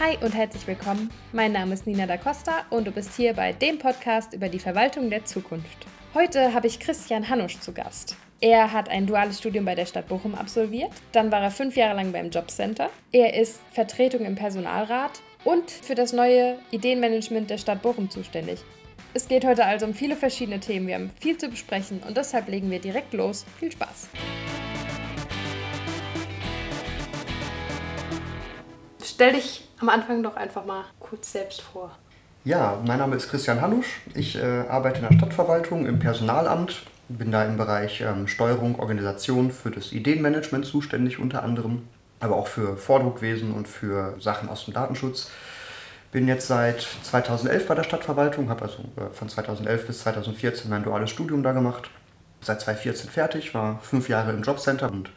Hi und herzlich willkommen. Mein Name ist Nina da Costa und du bist hier bei dem Podcast über die Verwaltung der Zukunft. Heute habe ich Christian Hanusch zu Gast. Er hat ein duales Studium bei der Stadt Bochum absolviert. Dann war er fünf Jahre lang beim Jobcenter. Er ist Vertretung im Personalrat und für das neue Ideenmanagement der Stadt Bochum zuständig. Es geht heute also um viele verschiedene Themen. Wir haben viel zu besprechen und deshalb legen wir direkt los. Viel Spaß! Stell dich am Anfang doch einfach mal kurz selbst vor. Ja, mein Name ist Christian Hanusch. Ich äh, arbeite in der Stadtverwaltung im Personalamt, bin da im Bereich ähm, Steuerung, Organisation für das Ideenmanagement zuständig unter anderem, aber auch für Vordruckwesen und für Sachen aus dem Datenschutz. Bin jetzt seit 2011 bei der Stadtverwaltung, habe also äh, von 2011 bis 2014 mein duales Studium da gemacht. Seit 2014 fertig, war fünf Jahre im Jobcenter und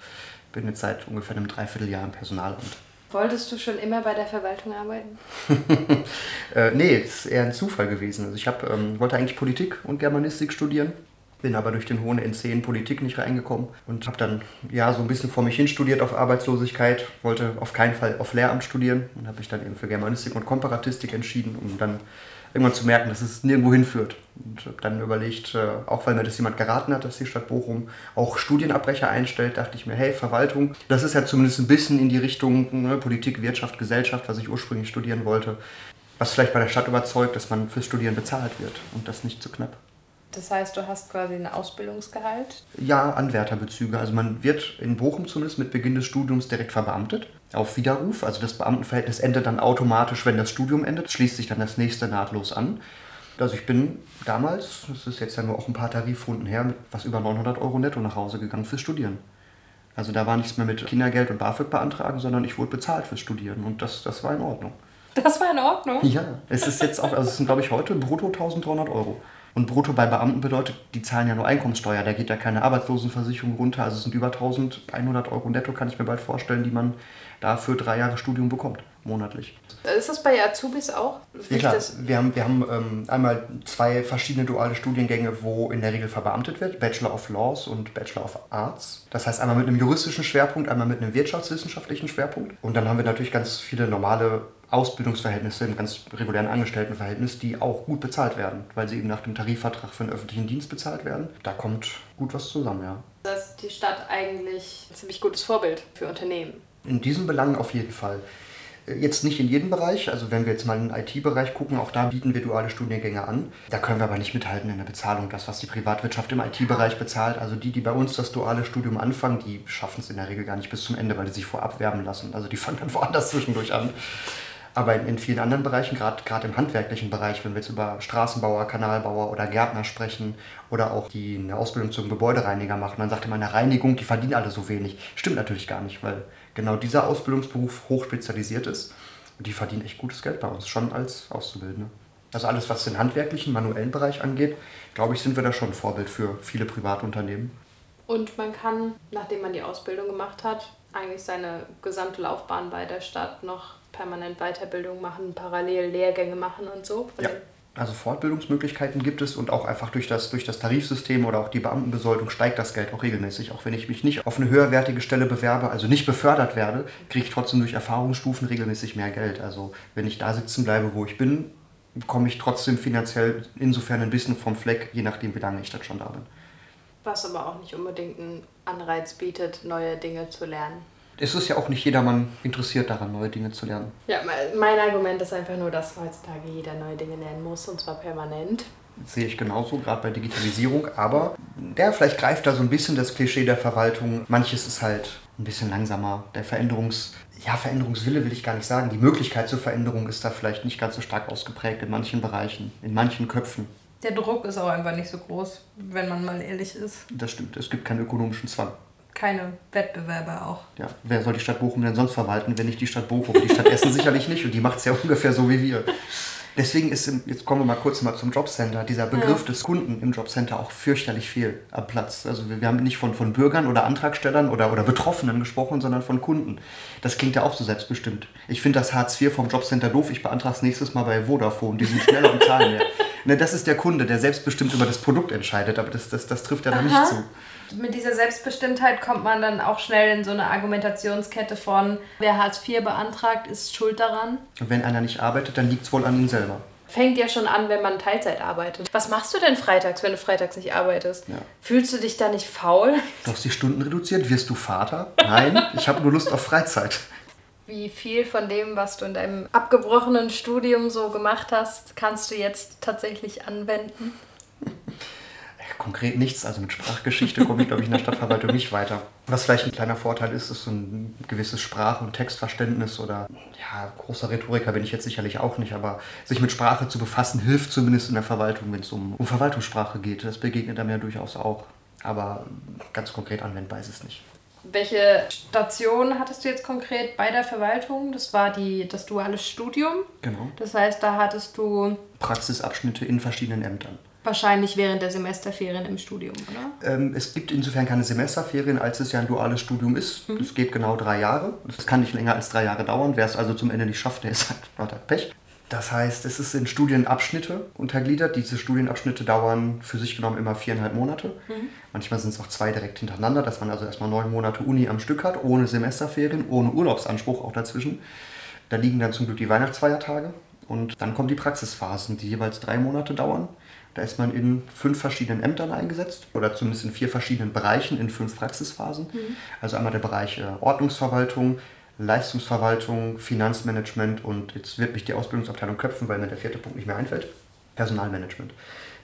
bin jetzt seit ungefähr einem Dreivierteljahr im Personalamt. Wolltest du schon immer bei der Verwaltung arbeiten? äh, nee, ist eher ein Zufall gewesen. Also ich hab, ähm, wollte eigentlich Politik und Germanistik studieren, bin aber durch den hohen NC in Politik nicht reingekommen und habe dann ja so ein bisschen vor mich hin studiert auf Arbeitslosigkeit, wollte auf keinen Fall auf Lehramt studieren und habe mich dann eben für Germanistik und Komparatistik entschieden, um dann irgendwann zu merken, dass es nirgendwo hinführt. Und habe dann überlegt, äh, auch weil mir das jemand geraten hat, dass die Stadt Bochum auch Studienabbrecher einstellt, dachte ich mir, hey, Verwaltung, das ist ja zumindest ein bisschen in die Richtung ne, Politik, Wirtschaft, Gesellschaft, was ich ursprünglich studieren wollte. Was vielleicht bei der Stadt überzeugt, dass man fürs Studieren bezahlt wird und das nicht zu knapp. Das heißt, du hast quasi ein Ausbildungsgehalt? Ja, Anwärterbezüge. Also man wird in Bochum zumindest mit Beginn des Studiums direkt verbeamtet auf Widerruf. Also das Beamtenverhältnis endet dann automatisch, wenn das Studium endet, schließt sich dann das nächste nahtlos an. Also ich bin damals, das ist jetzt ja nur auch ein paar Tarifrunden her, mit was über 900 Euro netto nach Hause gegangen fürs Studieren. Also da war nichts mehr mit Kindergeld und BAföG beantragen, sondern ich wurde bezahlt fürs Studieren und das, das war in Ordnung. Das war in Ordnung? Ja, es ist jetzt auch, also es sind glaube ich heute brutto 1300 Euro. Und brutto bei Beamten bedeutet, die zahlen ja nur Einkommenssteuer, da geht ja keine Arbeitslosenversicherung runter. Also es sind über 1100 Euro netto, kann ich mir bald vorstellen, die man dafür drei Jahre Studium bekommt, monatlich. Ist das bei Azubis auch? Ja klar, wir haben, wir haben ähm, einmal zwei verschiedene duale Studiengänge, wo in der Regel verbeamtet wird, Bachelor of Laws und Bachelor of Arts. Das heißt einmal mit einem juristischen Schwerpunkt, einmal mit einem wirtschaftswissenschaftlichen Schwerpunkt. Und dann haben wir natürlich ganz viele normale Ausbildungsverhältnisse im ganz regulären Angestelltenverhältnis, die auch gut bezahlt werden, weil sie eben nach dem Tarifvertrag für den öffentlichen Dienst bezahlt werden. Da kommt gut was zusammen, ja. Das ist die Stadt eigentlich ein ziemlich gutes Vorbild für Unternehmen. In diesen Belangen auf jeden Fall. Äh, jetzt nicht in jedem Bereich, also wenn wir jetzt mal in den IT-Bereich gucken, auch da bieten wir duale Studiengänge an. Da können wir aber nicht mithalten in der Bezahlung, das, was die Privatwirtschaft im IT-Bereich bezahlt. Also die, die bei uns das duale Studium anfangen, die schaffen es in der Regel gar nicht bis zum Ende, weil die sich vorab werben lassen. Also die fangen dann woanders zwischendurch an. Aber in, in vielen anderen Bereichen, gerade im handwerklichen Bereich, wenn wir jetzt über Straßenbauer, Kanalbauer oder Gärtner sprechen oder auch die eine Ausbildung zum Gebäudereiniger machen, dann sagt immer, eine Reinigung, die verdienen alle so wenig. Stimmt natürlich gar nicht, weil genau dieser Ausbildungsberuf hochspezialisiert ist. Und die verdienen echt gutes Geld bei uns, schon als Auszubildende. Also alles, was den handwerklichen, manuellen Bereich angeht, glaube ich, sind wir da schon ein Vorbild für viele Privatunternehmen. Und man kann, nachdem man die Ausbildung gemacht hat, eigentlich seine gesamte Laufbahn bei der Stadt noch permanent Weiterbildung machen, parallel Lehrgänge machen und so. Ja. Also Fortbildungsmöglichkeiten gibt es und auch einfach durch das, durch das Tarifsystem oder auch die Beamtenbesoldung steigt das Geld auch regelmäßig. Auch wenn ich mich nicht auf eine höherwertige Stelle bewerbe, also nicht befördert werde, kriege ich trotzdem durch Erfahrungsstufen regelmäßig mehr Geld. Also wenn ich da sitzen bleibe, wo ich bin, komme ich trotzdem finanziell insofern ein bisschen vom Fleck, je nachdem, wie lange ich dann schon da bin. Was aber auch nicht unbedingt einen Anreiz bietet, neue Dinge zu lernen es ist ja auch nicht jedermann interessiert daran, neue Dinge zu lernen. Ja, mein Argument ist einfach nur, dass heutzutage jeder neue Dinge lernen muss und zwar permanent. Das sehe ich genauso, gerade bei Digitalisierung. Aber der vielleicht greift da so ein bisschen das Klischee der Verwaltung. Manches ist halt ein bisschen langsamer. Der Veränderungs, ja, Veränderungswille will ich gar nicht sagen. Die Möglichkeit zur Veränderung ist da vielleicht nicht ganz so stark ausgeprägt in manchen Bereichen, in manchen Köpfen. Der Druck ist auch einfach nicht so groß, wenn man mal ehrlich ist. Das stimmt, es gibt keinen ökonomischen Zwang keine Wettbewerber auch. Ja, wer soll die Stadt Bochum denn sonst verwalten, wenn nicht die Stadt Bochum? Die Stadt Essen sicherlich nicht und die macht es ja ungefähr so wie wir. Deswegen ist, jetzt kommen wir mal kurz mal zum Jobcenter, dieser Begriff ja. des Kunden im Jobcenter auch fürchterlich viel am Platz. Also wir, wir, haben nicht von, von Bürgern oder Antragstellern oder, oder Betroffenen gesprochen, sondern von Kunden. Das klingt ja auch so selbstbestimmt. Ich finde das Hartz IV vom Jobcenter doof, ich beantrage es nächstes Mal bei Vodafone, die sind schneller und zahlen mehr. Ne, das ist der Kunde, der selbstbestimmt über das Produkt entscheidet, aber das, das, das trifft ja da nicht zu. Mit dieser Selbstbestimmtheit kommt man dann auch schnell in so eine Argumentationskette von, wer Hartz IV beantragt, ist schuld daran. Und wenn einer nicht arbeitet, dann liegt es wohl an ihm selber. Fängt ja schon an, wenn man Teilzeit arbeitet. Was machst du denn freitags, wenn du freitags nicht arbeitest? Ja. Fühlst du dich da nicht faul? Du hast die Stunden reduziert. Wirst du Vater? Nein, ich habe nur Lust auf Freizeit. Wie viel von dem, was du in deinem abgebrochenen Studium so gemacht hast, kannst du jetzt tatsächlich anwenden? Konkret nichts. Also mit Sprachgeschichte komme ich, glaube ich, in der Stadtverwaltung nicht weiter. Was vielleicht ein kleiner Vorteil ist, ist so ein gewisses Sprach- und Textverständnis oder ja, großer Rhetoriker bin ich jetzt sicherlich auch nicht, aber sich mit Sprache zu befassen, hilft zumindest in der Verwaltung, wenn es um, um Verwaltungssprache geht. Das begegnet einem ja durchaus auch. Aber ganz konkret anwendbar ist es nicht. Welche Station hattest du jetzt konkret bei der Verwaltung? Das war die, das duale Studium. Genau. Das heißt, da hattest du Praxisabschnitte in verschiedenen Ämtern. Wahrscheinlich während der Semesterferien im Studium, oder? Ähm, es gibt insofern keine Semesterferien, als es ja ein duales Studium ist. Mhm. Das geht genau drei Jahre. Das kann nicht länger als drei Jahre dauern. Wer es also zum Ende nicht schafft, der ist halt, hat halt Pech. Das heißt, es ist in Studienabschnitte untergliedert. Diese Studienabschnitte dauern für sich genommen immer viereinhalb Monate. Mhm. Manchmal sind es auch zwei direkt hintereinander, dass man also erstmal neun Monate Uni am Stück hat, ohne Semesterferien, ohne Urlaubsanspruch auch dazwischen. Da liegen dann zum Glück die Weihnachtsfeiertage. Und dann kommen die Praxisphasen, die jeweils drei Monate dauern. Da ist man in fünf verschiedenen Ämtern eingesetzt oder zumindest in vier verschiedenen Bereichen in fünf Praxisphasen. Mhm. Also einmal der Bereich äh, Ordnungsverwaltung, Leistungsverwaltung, Finanzmanagement und jetzt wird mich die Ausbildungsabteilung köpfen, weil mir der vierte Punkt nicht mehr einfällt. Personalmanagement.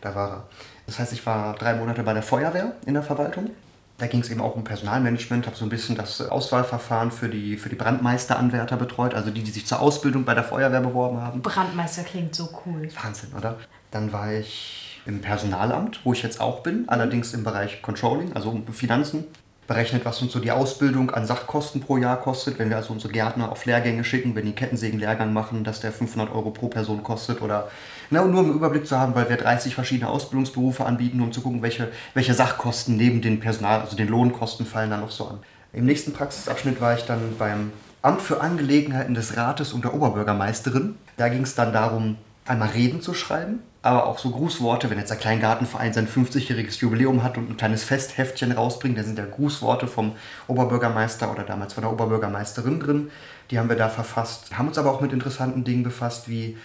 Da war er. Das heißt, ich war drei Monate bei der Feuerwehr in der Verwaltung. Da ging es eben auch um Personalmanagement, habe so ein bisschen das Auswahlverfahren für die, für die Brandmeisteranwärter betreut, also die, die sich zur Ausbildung bei der Feuerwehr beworben haben. Brandmeister klingt so cool. Wahnsinn, oder? Dann war ich im Personalamt, wo ich jetzt auch bin, allerdings im Bereich Controlling, also Finanzen. Berechnet, was uns so die Ausbildung an Sachkosten pro Jahr kostet. Wenn wir also unsere Gärtner auf Lehrgänge schicken, wenn die Kettensägen-Lehrgang machen, dass der 500 Euro pro Person kostet. Oder na, nur um einen Überblick zu haben, weil wir 30 verschiedene Ausbildungsberufe anbieten, um zu gucken, welche, welche Sachkosten neben den Personal, also den Lohnkosten fallen dann noch so an. Im nächsten Praxisabschnitt war ich dann beim Amt für Angelegenheiten des Rates und der Oberbürgermeisterin. Da ging es dann darum, einmal Reden zu schreiben, aber auch so Grußworte, wenn jetzt der Kleingartenverein sein 50-jähriges Jubiläum hat und ein kleines Festheftchen rausbringt, da sind ja Grußworte vom Oberbürgermeister oder damals von der Oberbürgermeisterin drin. Die haben wir da verfasst, haben uns aber auch mit interessanten Dingen befasst wie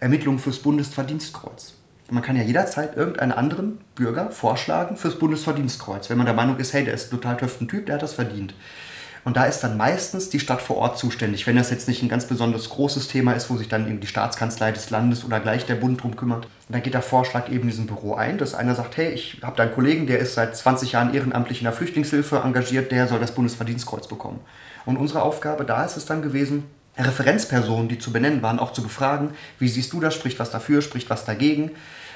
Ermittlungen fürs Bundesverdienstkreuz. Man kann ja jederzeit irgendeinen anderen Bürger vorschlagen fürs Bundesverdienstkreuz, wenn man der Meinung ist, hey, der ist ein total töften Typ, der hat das verdient. Und da ist dann meistens die Stadt vor Ort zuständig, wenn das jetzt nicht ein ganz besonders großes Thema ist, wo sich dann eben die Staatskanzlei des Landes oder gleich der Bund drum kümmert. Und dann geht der Vorschlag eben in diesem Büro ein, dass einer sagt, hey, ich habe da einen Kollegen, der ist seit 20 Jahren ehrenamtlich in der Flüchtlingshilfe engagiert, der soll das Bundesverdienstkreuz bekommen. Und unsere Aufgabe da ist es dann gewesen, Referenzpersonen, die zu benennen waren, auch zu befragen, wie siehst du das, spricht was dafür, spricht was dagegen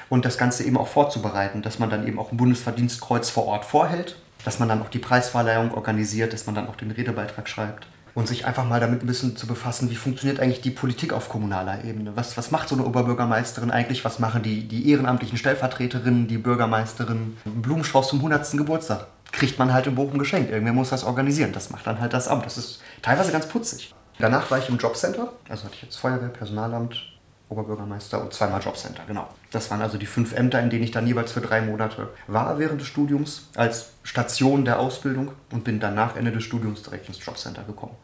und das Ganze eben auch vorzubereiten, dass man dann eben auch ein Bundesverdienstkreuz vor Ort vorhält dass man dann auch die Preisverleihung organisiert, dass man dann auch den Redebeitrag schreibt und sich einfach mal damit ein bisschen zu befassen, wie funktioniert eigentlich die Politik auf kommunaler Ebene. Was, was macht so eine Oberbürgermeisterin eigentlich? Was machen die, die ehrenamtlichen Stellvertreterinnen, die Bürgermeisterin? Ein Blumenstrauß zum 100. Geburtstag kriegt man halt in Bochum geschenkt. Irgendwer muss das organisieren. Das macht dann halt das Amt. Das ist teilweise ganz putzig. Danach war ich im Jobcenter, also hatte ich jetzt Feuerwehr, Personalamt, Oberbürgermeister und zweimal Jobcenter, genau. Das waren also die fünf Ämter, in denen ich dann jeweils für drei Monate war während des Studiums als Station der Ausbildung und bin dann nach Ende des Studiums direkt ins Jobcenter gekommen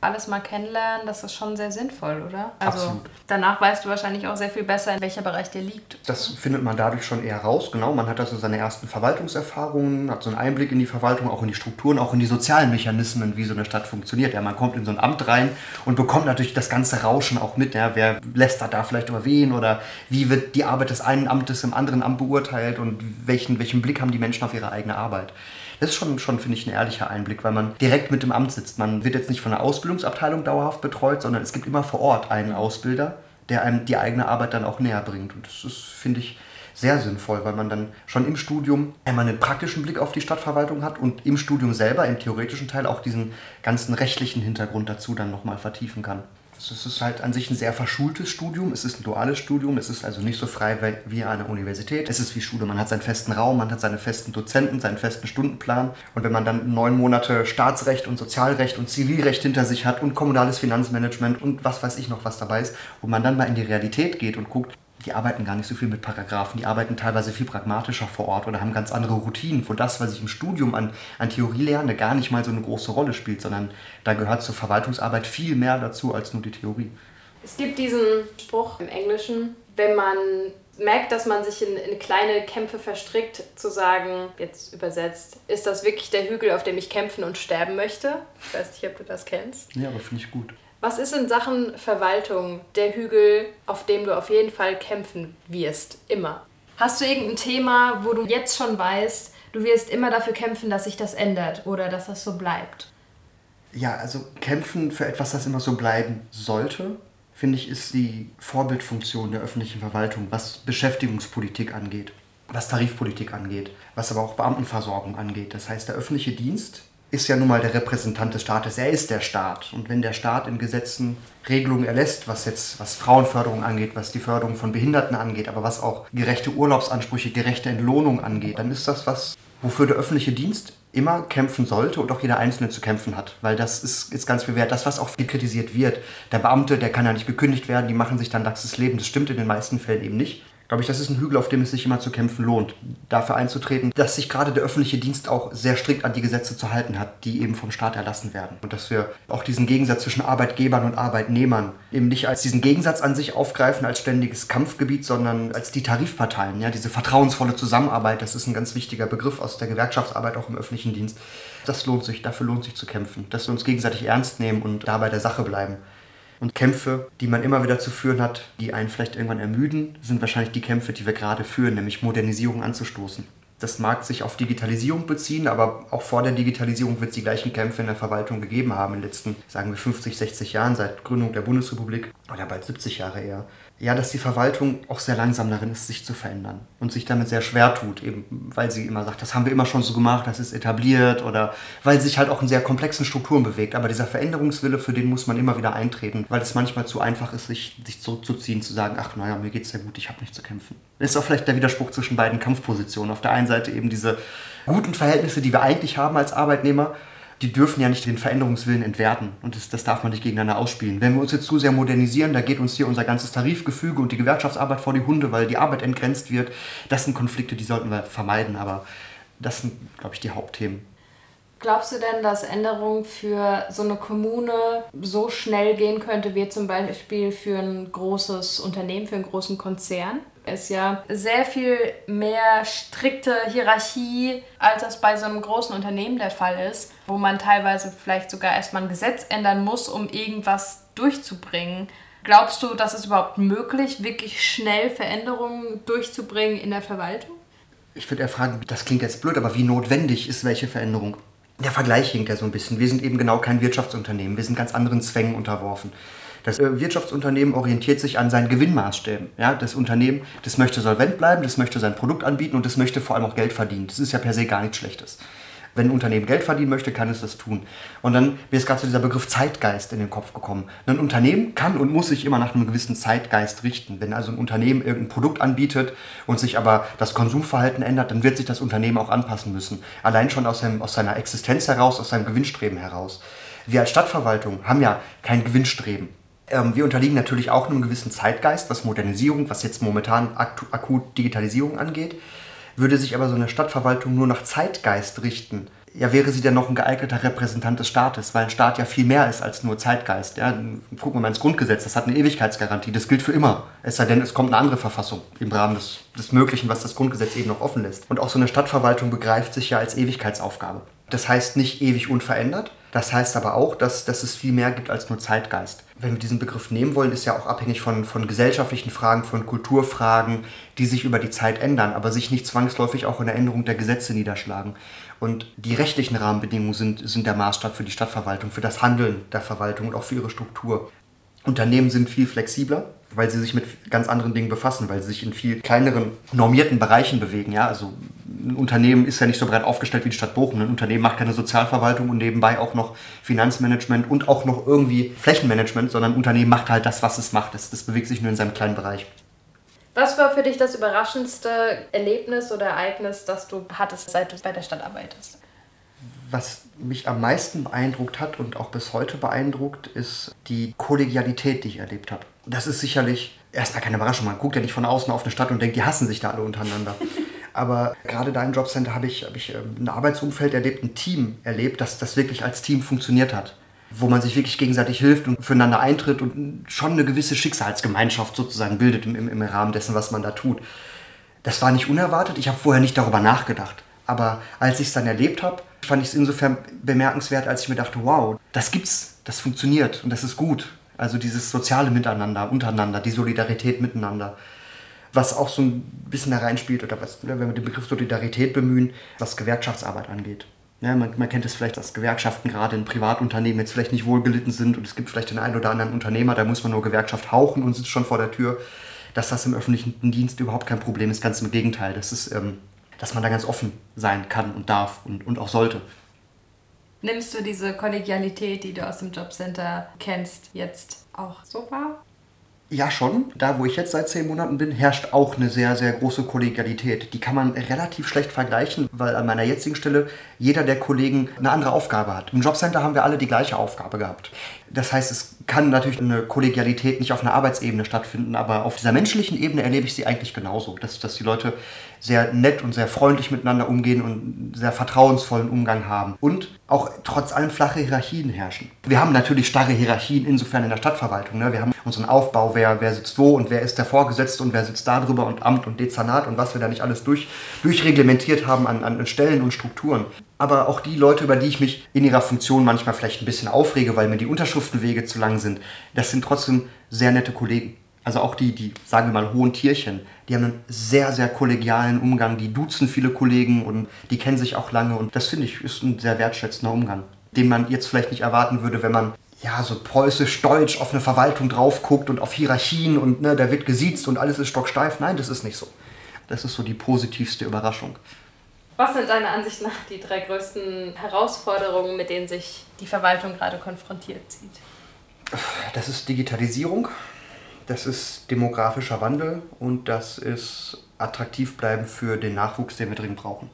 alles mal kennenlernen, das ist schon sehr sinnvoll, oder? Also Absolut. danach weißt du wahrscheinlich auch sehr viel besser, in welcher Bereich dir liegt. Das findet man dadurch schon eher raus, genau. Man hat also seine ersten Verwaltungserfahrungen, hat so einen Einblick in die Verwaltung, auch in die Strukturen, auch in die sozialen Mechanismen, wie so eine Stadt funktioniert. Ja, man kommt in so ein Amt rein und bekommt natürlich das ganze Rauschen auch mit. Ja, wer lästert da vielleicht über wen oder wie wird die Arbeit des einen Amtes im anderen Amt beurteilt und welchen, welchen Blick haben die Menschen auf ihre eigene Arbeit. Das ist schon, schon finde ich, ein ehrlicher Einblick, weil man direkt mit dem Amt sitzt. Man wird jetzt nicht von der Ausbildungsabteilung dauerhaft betreut, sondern es gibt immer vor Ort einen Ausbilder, der einem die eigene Arbeit dann auch näher bringt. Und das ist, finde ich, sehr sinnvoll, weil man dann schon im Studium einmal einen praktischen Blick auf die Stadtverwaltung hat und im Studium selber, im theoretischen Teil, auch diesen ganzen rechtlichen Hintergrund dazu dann nochmal vertiefen kann. Es ist halt an sich ein sehr verschultes Studium. Es ist ein duales Studium. Es ist also nicht so frei wie eine Universität. Es ist wie Schule. Man hat seinen festen Raum, man hat seine festen Dozenten, seinen festen Stundenplan. Und wenn man dann neun Monate Staatsrecht und Sozialrecht und Zivilrecht hinter sich hat und kommunales Finanzmanagement und was weiß ich noch, was dabei ist, wo man dann mal in die Realität geht und guckt, die arbeiten gar nicht so viel mit Paragraphen, die arbeiten teilweise viel pragmatischer vor Ort oder haben ganz andere Routinen, wo das, was ich im Studium an, an Theorie lerne, gar nicht mal so eine große Rolle spielt, sondern da gehört zur Verwaltungsarbeit viel mehr dazu als nur die Theorie. Es gibt diesen Spruch im Englischen, wenn man merkt, dass man sich in, in, kleine Kämpfe verstrickt, zu sagen, jetzt übersetzt, ist das wirklich der Hügel, auf dem ich kämpfen und sterben möchte? Ich weiß nicht, ob du das kennst. Ja, aber finde ich gut. Was ist in Sachen Verwaltung der Hügel, auf dem du auf jeden Fall kämpfen wirst? Immer. Hast du irgendein Thema, wo du jetzt schon weißt, du wirst immer dafür kämpfen, dass sich das ändert oder dass das so bleibt? Ja, also kämpfen für etwas, das immer so bleiben sollte, finde ich, ist die Vorbildfunktion der öffentlichen Verwaltung, was Beschäftigungspolitik angeht, was Tarifpolitik angeht, was aber auch Beamtenversorgung angeht. Das heißt, der öffentliche Dienst ist ja nun mal der Repräsentant des Staates. Er ist der Staat. Und wenn der Staat in Gesetzen Regelungen erlässt, was jetzt was Frauenförderung angeht, was die Förderung von Behinderten angeht, aber was auch gerechte Urlaubsansprüche, gerechte Entlohnung angeht, dann ist das was, wofür der öffentliche Dienst immer kämpfen sollte und auch jeder Einzelne zu kämpfen hat. Weil das ist, ist ganz viel wert. Das, was auch viel kritisiert wird. Der Beamte, der kann ja nicht gekündigt werden, die machen sich dann das Leben. Das stimmt in den meisten Fällen eben nicht glaube ich, das ist ein Hügel, auf dem es sich immer zu kämpfen lohnt, dafür einzutreten, dass sich gerade der öffentliche Dienst auch sehr strikt an die Gesetze zu halten hat, die eben vom Staat erlassen werden. Und dass wir auch diesen Gegensatz zwischen Arbeitgebern und Arbeitnehmern eben nicht als diesen Gegensatz an sich aufgreifen, als ständiges Kampfgebiet, sondern als die Tarifparteien. Ja, diese vertrauensvolle Zusammenarbeit, das ist ein ganz wichtiger Begriff aus der Gewerkschaftsarbeit auch im öffentlichen Dienst. Das lohnt sich, dafür lohnt sich zu kämpfen, dass wir uns gegenseitig ernst nehmen und da bei der Sache bleiben. Und Kämpfe, die man immer wieder zu führen hat, die einen vielleicht irgendwann ermüden, sind wahrscheinlich die Kämpfe, die wir gerade führen, nämlich Modernisierung anzustoßen. Das mag sich auf Digitalisierung beziehen, aber auch vor der Digitalisierung wird es die gleichen Kämpfe in der Verwaltung gegeben haben in den letzten, sagen wir, 50, 60 Jahren seit Gründung der Bundesrepublik oder bald 70 Jahre eher ja, dass die Verwaltung auch sehr langsam darin ist, sich zu verändern und sich damit sehr schwer tut, eben weil sie immer sagt, das haben wir immer schon so gemacht, das ist etabliert oder weil sie sich halt auch in sehr komplexen Strukturen bewegt. Aber dieser Veränderungswille, für den muss man immer wieder eintreten, weil es manchmal zu einfach ist, sich, sich zurückzuziehen, zu sagen, ach naja, mir geht's sehr gut, ich habe nicht zu kämpfen. Das ist auch vielleicht der Widerspruch zwischen beiden Kampfpositionen. Auf der einen Seite eben diese guten Verhältnisse, die wir eigentlich haben als Arbeitnehmer, die dürfen ja nicht den Veränderungswillen entwerten. Und das, das darf man nicht gegeneinander ausspielen. Wenn wir uns jetzt zu sehr modernisieren, da geht uns hier unser ganzes Tarifgefüge und die Gewerkschaftsarbeit vor die Hunde, weil die Arbeit entgrenzt wird. Das sind Konflikte, die sollten wir vermeiden. Aber das sind, glaube ich, die Hauptthemen. Glaubst du denn, dass Änderungen für so eine Kommune so schnell gehen könnte, wie zum Beispiel für ein großes Unternehmen, für einen großen Konzern? Ist ja sehr viel mehr strikte Hierarchie, als das bei so einem großen Unternehmen der Fall ist, wo man teilweise vielleicht sogar erstmal ein Gesetz ändern muss, um irgendwas durchzubringen. Glaubst du, dass es überhaupt möglich, wirklich schnell Veränderungen durchzubringen in der Verwaltung? Ich würde eher fragen, das klingt jetzt blöd, aber wie notwendig ist welche Veränderung? Der Vergleich hinkt ja so ein bisschen. Wir sind eben genau kein Wirtschaftsunternehmen. Wir sind ganz anderen Zwängen unterworfen. Das äh, Wirtschaftsunternehmen orientiert sich an seinen Gewinnmaßstäben. Ja, das Unternehmen, das möchte solvent bleiben, das möchte sein Produkt anbieten und das möchte vor allem auch Geld verdienen. Das ist ja per se gar nichts Schlechtes. Wenn ein Unternehmen Geld verdienen möchte, kann es das tun. Und dann mir ist gerade so dieser Begriff Zeitgeist in den Kopf gekommen. Ein Unternehmen kann und muss sich immer nach einem gewissen Zeitgeist richten. Wenn also ein Unternehmen irgendein Produkt anbietet und sich aber das Konsumverhalten ändert, dann wird sich das Unternehmen auch anpassen müssen. Allein schon aus, seinem, aus seiner Existenz heraus, aus seinem Gewinnstreben heraus. Wir als Stadtverwaltung haben ja kein Gewinnstreben. Ähm, wir unterliegen natürlich auch einem gewissen Zeitgeist, was Modernisierung, was jetzt momentan akut Digitalisierung angeht. Würde sich aber so eine Stadtverwaltung nur nach Zeitgeist richten, ja, wäre sie dann noch ein geeigneter Repräsentant des Staates, weil ein Staat ja viel mehr ist als nur Zeitgeist. Ja, gucken wir mal ins Grundgesetz, das hat eine Ewigkeitsgarantie, das gilt für immer. Es sei denn, es kommt eine andere Verfassung im Rahmen des, des Möglichen, was das Grundgesetz eben noch offen lässt. Und auch so eine Stadtverwaltung begreift sich ja als Ewigkeitsaufgabe. Das heißt nicht ewig unverändert, das heißt aber auch, dass, dass es viel mehr gibt als nur Zeitgeist. Wenn wir diesen Begriff nehmen wollen, ist ja auch abhängig von, von gesellschaftlichen Fragen, von Kulturfragen, die sich über die Zeit ändern, aber sich nicht zwangsläufig auch in der Änderung der Gesetze niederschlagen. Und die rechtlichen Rahmenbedingungen sind, sind der Maßstab für die Stadtverwaltung, für das Handeln der Verwaltung und auch für ihre Struktur. Unternehmen sind viel flexibler, weil sie sich mit ganz anderen Dingen befassen, weil sie sich in viel kleineren normierten Bereichen bewegen. Ja? Also ein Unternehmen ist ja nicht so breit aufgestellt wie die Stadt Bochum. Ein Unternehmen macht keine Sozialverwaltung und nebenbei auch noch Finanzmanagement und auch noch irgendwie Flächenmanagement, sondern ein Unternehmen macht halt das, was es macht. Das, das bewegt sich nur in seinem kleinen Bereich. Was war für dich das überraschendste Erlebnis oder Ereignis, das du hattest, seit du bei der Stadt arbeitest? Was mich am meisten beeindruckt hat und auch bis heute beeindruckt, ist die Kollegialität, die ich erlebt habe. Das ist sicherlich erstmal keine Überraschung. Man guckt ja nicht von außen auf eine Stadt und denkt, die hassen sich da alle untereinander. Aber gerade da im Jobcenter habe ich, hab ich ähm, ein Arbeitsumfeld erlebt, ein Team erlebt, das das wirklich als Team funktioniert hat. Wo man sich wirklich gegenseitig hilft und füreinander eintritt und schon eine gewisse Schicksalsgemeinschaft sozusagen bildet im, im, Rahmen dessen, was man da tut. Das war nicht unerwartet, ich habe vorher nicht darüber nachgedacht. Aber als ich es dann erlebt habe, fand ich es insofern bemerkenswert, als ich mir dachte, wow, das gibt's, das funktioniert und das ist gut. Also dieses soziale Miteinander, untereinander, die Solidarität miteinander was auch so ein bisschen hereinspielt, oder was, wenn wir den Begriff Solidarität bemühen, was Gewerkschaftsarbeit angeht. Ja, man, man, kennt es vielleicht, dass Gewerkschaften gerade in Privatunternehmen jetzt vielleicht nicht wohlgelitten sind und es gibt vielleicht den einen oder anderen Unternehmer, da muss man nur Gewerkschaft hauchen und sitzt schon vor der Tür. Dass das im öffentlichen Dienst überhaupt kein Problem ist, ganz im Gegenteil. Das ist, ähm, dass man da ganz offen sein kann und darf und, und auch sollte. Nimmst du diese Kollegialität, die du aus dem Jobcenter kennst, jetzt auch so wahr? Ja, schon. Da, wo ich jetzt seit zehn Monaten bin, herrscht auch eine sehr, sehr große Kollegialität. Die kann man relativ schlecht vergleichen, weil an meiner jetzigen Stelle jeder der Kollegen eine andere Aufgabe hat. Im Jobcenter haben wir alle die gleiche Aufgabe gehabt. Das heißt, es kann natürlich eine Kollegialität nicht auf einer Arbeitsebene stattfinden, aber auf dieser menschlichen Ebene erlebe ich sie eigentlich genauso. Dass, dass die Leute sehr nett und sehr freundlich miteinander umgehen und sehr vertrauensvollen Umgang haben. Und auch trotz allem flache Hierarchien herrschen. Wir haben natürlich starre Hierarchien insofern in der Stadtverwaltung. Ne? Wir haben unseren Aufbau, wer, wer sitzt wo und wer ist der Vorgesetzte und wer sitzt da drüber und Amt und Dezernat und was wir da nicht alles durch, durchreglementiert haben an, an Stellen und Strukturen. Aber auch die Leute, über die ich mich in ihrer Funktion manchmal vielleicht ein bisschen aufrege, weil mir die Unterschriftenwege zu lang sind, das sind trotzdem sehr nette Kollegen. Also auch die, die, sagen wir mal, hohen Tierchen, die haben einen sehr, sehr kollegialen Umgang, die duzen viele Kollegen und die kennen sich auch lange und das finde ich ist ein sehr wertschätzender Umgang, den man jetzt vielleicht nicht erwarten würde, wenn man ja, so preußisch-deutsch auf eine Verwaltung drauf guckt und auf Hierarchien und ne, da wird gesiezt und alles ist stocksteif. Nein, das ist nicht so. Das ist so die positivste Überraschung. Was sind deiner Ansicht nach die drei größten Herausforderungen, mit denen sich die Verwaltung gerade konfrontiert sieht? Das ist Digitalisierung, das ist demografischer Wandel und das ist attraktiv bleiben für den Nachwuchs, den wir dringend brauchen.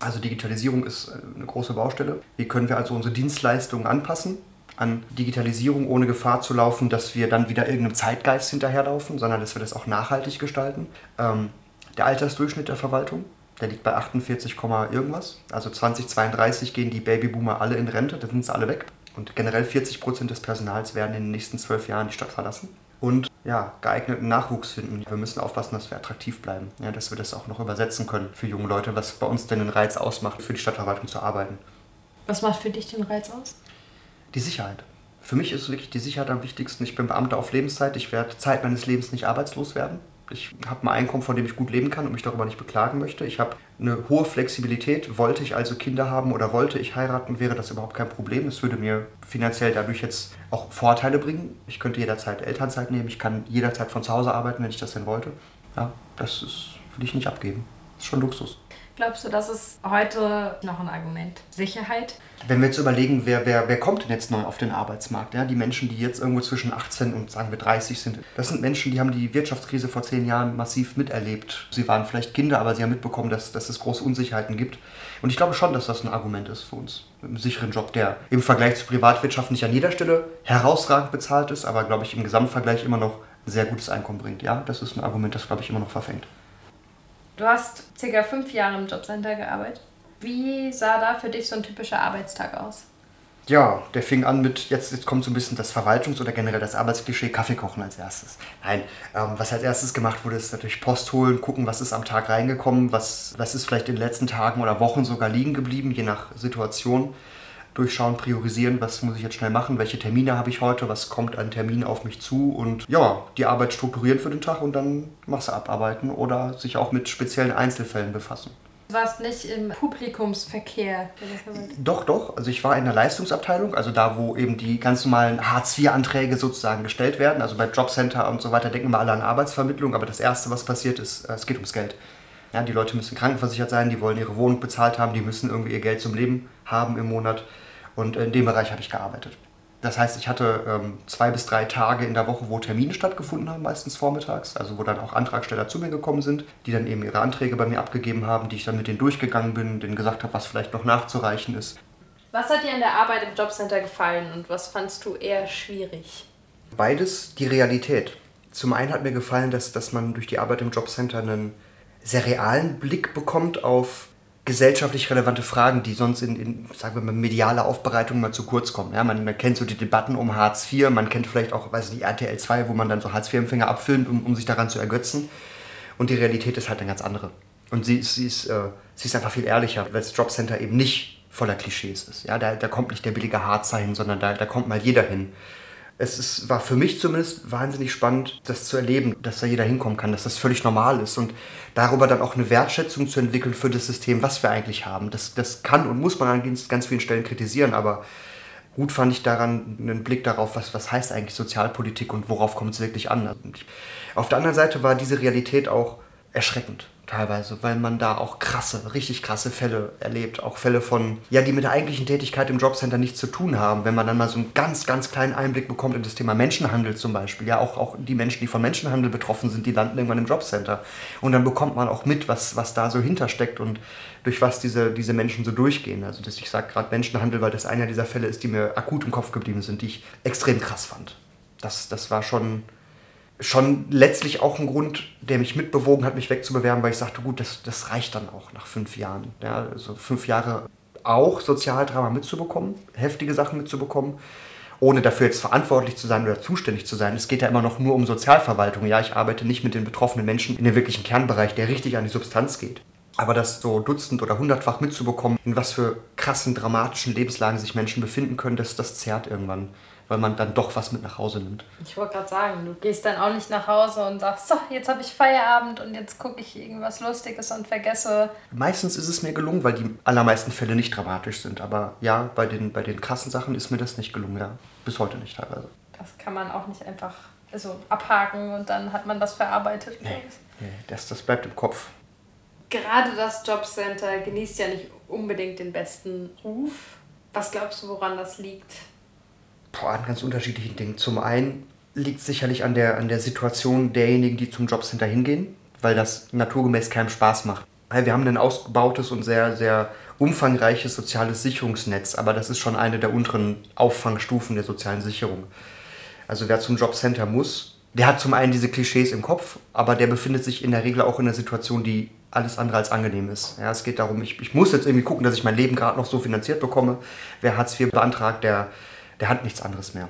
Also Digitalisierung ist äh, eine große Baustelle. Wie können wir also unsere Dienstleistungen anpassen an Digitalisierung, ohne Gefahr zu laufen, dass wir dann wieder irgendeinem Zeitgeist hinterherlaufen, sondern dass wir das auch nachhaltig gestalten. Ähm, der Altersdurchschnitt der Verwaltung, der liegt bei 48, irgendwas. Also 2032 gehen die Babyboomer alle in Rente, da sind sie alle weg. Und generell 40 Prozent des Personals werden in den nächsten zwölf Jahren die Stadt verlassen und ja, geeigneten Nachwuchs finden. Wir müssen aufpassen, dass wir attraktiv bleiben, ja, dass wir das auch noch übersetzen können für junge Leute, was bei uns denn den Reiz ausmacht, für die Stadtverwaltung zu arbeiten. Was macht für dich den Reiz aus? Die Sicherheit. Für mich ist wirklich die Sicherheit am wichtigsten. Ich bin Beamter auf Lebenszeit. Ich werde Zeit meines Lebens nicht arbeitslos werden. Ich habe ein Einkommen, von dem ich gut leben kann und mich darüber nicht beklagen möchte. Ich habe eine hohe Flexibilität. Wollte ich also Kinder haben oder wollte ich heiraten, wäre das überhaupt kein Problem. Es würde mir finanziell dadurch jetzt auch Vorteile bringen. Ich könnte jederzeit Elternzeit nehmen. Ich kann jederzeit von zu Hause arbeiten, wenn ich das denn wollte. Ja, das will ich nicht abgeben. Das ist schon Luxus. Glaubst du, das ist heute noch ein Argument? Sicherheit? Wenn wir jetzt überlegen, wer, wer, wer kommt denn jetzt neu auf den Arbeitsmarkt? Ja, die Menschen, die jetzt irgendwo zwischen 18 und sagen wir 30 sind, das sind Menschen, die haben die Wirtschaftskrise vor zehn Jahren massiv miterlebt. Sie waren vielleicht Kinder, aber sie haben mitbekommen, dass, dass es große Unsicherheiten gibt. Und ich glaube schon, dass das ein Argument ist für uns. Einen sicheren Job, der im Vergleich zur Privatwirtschaft nicht an jeder Stelle herausragend bezahlt ist, aber glaube ich im Gesamtvergleich immer noch sehr gutes Einkommen bringt. Ja, das ist ein Argument, das glaube ich immer noch verfängt. Du hast circa fünf Jahre im Jobcenter gearbeitet. Wie sah da für dich so ein typischer Arbeitstag aus? Ja, der fing an mit, jetzt, jetzt kommt so ein bisschen das Verwaltungs- oder generell das Arbeitsklischee, Kaffee kochen als erstes. Nein, ähm, was als erstes gemacht wurde, ist natürlich Post holen, gucken, was ist am Tag reingekommen, was, was ist vielleicht in den letzten Tagen oder Wochen sogar liegen geblieben, je nach Situation durchschauen, priorisieren, was muss ich jetzt schnell machen, welche Termine habe ich heute, was kommt an Terminen auf mich zu und ja, die Arbeit strukturieren für den Tag und dann Masse abarbeiten oder sich auch mit speziellen Einzelfällen befassen. Du warst nicht im Publikumsverkehr. Doch, doch. Also ich war in der Leistungsabteilung, also da, wo eben die ganz normalen Hartz-IV-Anträge sozusagen gestellt werden. Also bei Jobcenter und so weiter denken wir alle an Arbeitsvermittlung, aber das Erste, was passiert ist, äh, es geht ums Geld. Ja, die Leute müssen krankenversichert sein, die wollen ihre Wohnung bezahlt haben, die müssen irgendwie ihr Geld zum Leben haben im Monat. Und in dem Bereich habe ich gearbeitet. Das heißt, ich hatte ähm, zwei bis drei Tage in der Woche, wo Termine stattgefunden haben, meistens vormittags, also wo dann auch Antragsteller zu mir gekommen sind, die dann eben ihre Anträge bei mir abgegeben haben, die ich dann mit denen durchgegangen bin, denen gesagt habe, was vielleicht noch nachzureichen ist. Was hat dir an der Arbeit im Jobcenter gefallen und was fandst du eher schwierig? Beides die Realität. Zum einen hat mir gefallen, dass, dass man durch die Arbeit im Jobcenter einen sehr realen Blick bekommt auf gesellschaftlich relevante Fragen, die sonst in, in sagen wir mal, medialer Aufbereitung mal zu kurz kommen. Ja, man, man, kennt so die Debatten um Hartz IV, man kennt vielleicht auch, weiß nicht, RTL 2, wo man dann so Hartz IV-Empfänger abfilmt, um, um sich daran zu ergötzen. Und die Realität ist halt eine ganz andere. Und sie, sie, ist, äh, sie ist einfach viel ehrlicher, weil das Jobcenter eben nicht voller Klischees ist. Ja, da, da kommt nicht der billige Harzer hin, sondern da, da kommt mal jeder hin es ist, war für mich zumindest wahnsinnig spannend, das zu erleben, dass da jeder hinkommen kann, dass das völlig normal ist und darüber dann auch eine Wertschätzung zu entwickeln für das System, was wir eigentlich haben. Das, das kann und muss man an ganz vielen Stellen kritisieren, aber gut fand ich daran einen Blick darauf, was, was heißt eigentlich Sozialpolitik und worauf kommt es wirklich an. Auf der anderen Seite war diese Realität auch erschreckend teilweise, weil man da auch krasse, richtig krasse Fälle erlebt. Auch Fälle von, ja, die mit der eigentlichen Tätigkeit im Jobcenter nichts zu tun haben. Wenn man dann mal so einen ganz, ganz kleinen Einblick bekommt in das Thema Menschenhandel zum Beispiel. Ja, auch, auch die Menschen, die von Menschenhandel betroffen sind, die landen irgendwann im Jobcenter. Und dann bekommt man auch mit, was, was da so hintersteckt und durch was diese, diese Menschen so durchgehen. Also das, ich sage gerade Menschenhandel, weil das einer dieser Fälle ist, die mir akut im Kopf geblieben sind, die ich extrem krass fand. Das, das war schon schon letztlich auch ein Grund, der mich mitbewogen hat, mich wegzubewerben, weil ich sagte, gut, das, das reicht dann auch nach fünf Jahren. Ja, also fünf Jahre auch Sozialdrama mitzubekommen, heftige Sachen mitzubekommen, ohne dafür jetzt verantwortlich zu sein oder zuständig zu sein. Es geht ja immer noch nur um Sozialverwaltung. Ja, ich arbeite nicht mit den betroffenen Menschen in dem wirklichen Kernbereich, der richtig an die Substanz geht. Aber das so dutzend- oder hundertfach mitzubekommen, in was für krassen, dramatischen Lebenslagen sich Menschen befinden können, das, das zerrt irgendwann weil man dann doch was mit nach Hause nimmt. Ich wollte gerade sagen, du gehst dann auch nicht nach Hause und sagst, so, jetzt habe ich Feierabend und jetzt gucke ich irgendwas Lustiges und vergesse. Meistens ist es mir gelungen, weil die allermeisten Fälle nicht dramatisch sind. Aber ja, bei den, bei den krassen Sachen ist mir das nicht gelungen, ja. Bis heute nicht teilweise. Das kann man auch nicht einfach also abhaken und dann hat man das verarbeitet. Nee, nee das, das bleibt im Kopf. Gerade das Jobcenter genießt ja nicht unbedingt den besten Ruf. Was glaubst du, woran das liegt? An ganz unterschiedlichen Dingen. Zum einen liegt es sicherlich an der, an der Situation derjenigen, die zum Jobcenter hingehen, weil das naturgemäß keinem Spaß macht. Wir haben ein ausgebautes und sehr, sehr umfangreiches soziales Sicherungsnetz, aber das ist schon eine der unteren Auffangstufen der sozialen Sicherung. Also wer zum Jobcenter muss, der hat zum einen diese Klischees im Kopf, aber der befindet sich in der Regel auch in einer Situation, die alles andere als angenehm ist. Ja, es geht darum, ich, ich muss jetzt irgendwie gucken, dass ich mein Leben gerade noch so finanziert bekomme. Wer Hartz IV beantragt, der der hat nichts anderes mehr.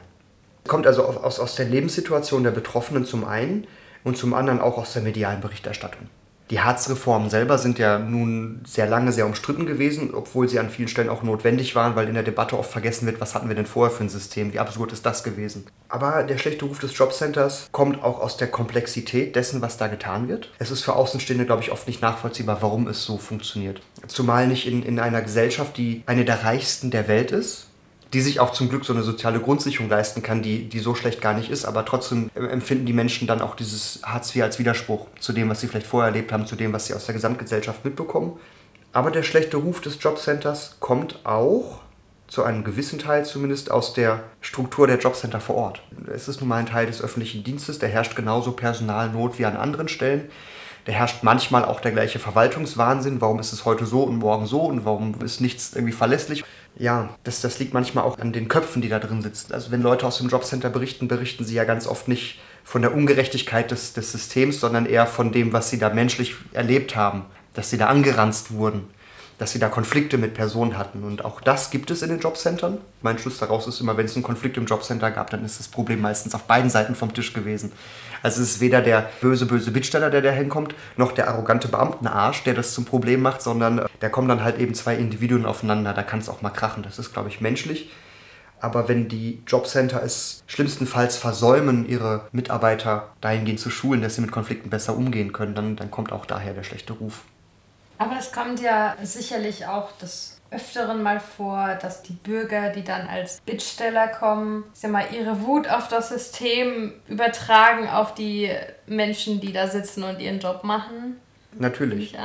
Kommt also aus, aus der Lebenssituation der Betroffenen zum einen und zum anderen auch aus der medialen Berichterstattung. Die Hartz-Reformen selber sind ja nun sehr lange sehr umstritten gewesen, obwohl sie an vielen Stellen auch notwendig waren, weil in der Debatte oft vergessen wird, was hatten wir denn vorher für ein System, wie absurd ist das gewesen. Aber der schlechte Ruf des Jobcenters kommt auch aus der Komplexität dessen, was da getan wird. Es ist für Außenstehende, glaube ich, oft nicht nachvollziehbar, warum es so funktioniert. Zumal nicht in, in einer Gesellschaft, die eine der reichsten der Welt ist, die sich auch zum Glück so eine soziale Grundsicherung leisten kann, die, die so schlecht gar nicht ist, aber trotzdem empfinden die Menschen dann auch dieses Hartz IV als Widerspruch zu dem, was sie vielleicht vorher erlebt haben, zu dem, was sie aus der Gesamtgesellschaft mitbekommen. Aber der schlechte Ruf des Jobcenters kommt auch, zu einem gewissen Teil zumindest, aus der Struktur der Jobcenter vor Ort. Es ist nun mal ein Teil des öffentlichen Dienstes, der herrscht genauso Personalnot wie an anderen Stellen. Da herrscht manchmal auch der gleiche Verwaltungswahnsinn. Warum ist es heute so und morgen so und warum ist nichts irgendwie verlässlich? Ja, das, das liegt manchmal auch an den Köpfen, die da drin sitzen. Also wenn Leute aus dem Jobcenter berichten, berichten sie ja ganz oft nicht von der Ungerechtigkeit des, des Systems, sondern eher von dem, was sie da menschlich erlebt haben, dass sie da angeranzt wurden dass sie da Konflikte mit Personen hatten. Und auch das gibt es in den Jobcentern. Mein Schluss daraus ist immer, wenn es einen Konflikt im Jobcenter gab, dann ist das Problem meistens auf beiden Seiten vom Tisch gewesen. Also es ist weder der böse, böse Bittsteller, der da hinkommt, noch der arrogante Beamtenarsch, der das zum Problem macht, sondern äh, da kommen dann halt eben zwei Individuen aufeinander. Da kann es auch mal krachen. Das ist, glaube ich, menschlich. Aber wenn die Jobcenter es schlimmstenfalls versäumen, ihre Mitarbeiter dahingehend zu schulen, dass sie mit Konflikten besser umgehen können, dann, dann kommt auch daher der schlechte Ruf. Aber es kommt ja sicherlich auch des Öfteren mal vor, dass die Bürger, die dann als Bittsteller kommen, ich mal, ihre Wut auf das System übertragen auf die Menschen, die da sitzen und ihren Job machen. Natürlich.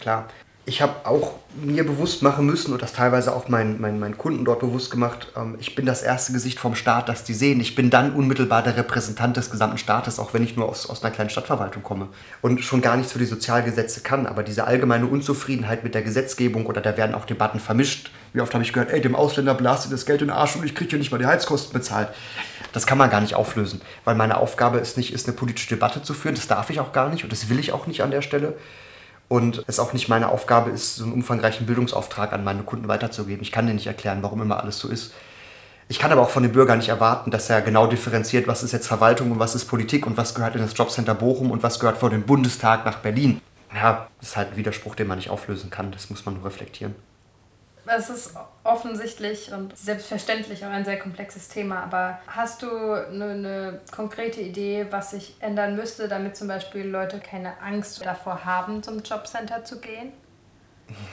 Klar ich habe auch mir bewusst machen müssen und das teilweise auch meinen, meinen, meinen Kunden dort bewusst gemacht, ähm, ich bin das erste Gesicht vom Staat, das die sehen. Ich bin dann unmittelbar der Repräsentant des gesamten Staates, auch wenn ich nur aus, aus einer kleinen Stadtverwaltung komme und schon gar nichts für die Sozialgesetze kann. Aber diese allgemeine Unzufriedenheit mit der Gesetzgebung oder da werden auch Debatten vermischt. Wie oft habe ich gehört, ey, dem Ausländer blastet das Geld in den Arsch und ich kriege hier nicht mal die Heizkosten bezahlt. Das kann man gar nicht auflösen, weil meine Aufgabe ist nicht, ist eine politische Debatte zu führen. Das darf ich auch gar nicht und das will ich auch nicht an der Stelle. Und es auch nicht meine Aufgabe ist, so einen umfangreichen Bildungsauftrag an meine Kunden weiterzugeben. Ich kann dir nicht erklären, warum immer alles so ist. Ich kann aber auch von dem Bürger nicht erwarten, dass er genau differenziert, was ist jetzt Verwaltung und was ist Politik und was gehört in das Jobcenter Bochum und was gehört vor dem Bundestag nach Berlin. Ja, das ist halt ein Widerspruch, den man nicht auflösen kann. Das muss man nur reflektieren. Es ist offensichtlich und selbstverständlich auch ein sehr komplexes Thema, aber hast du eine, eine, konkrete Idee, was sich ändern müsste, damit zum Beispiel Leute keine Angst davor haben, zum Jobcenter zu gehen?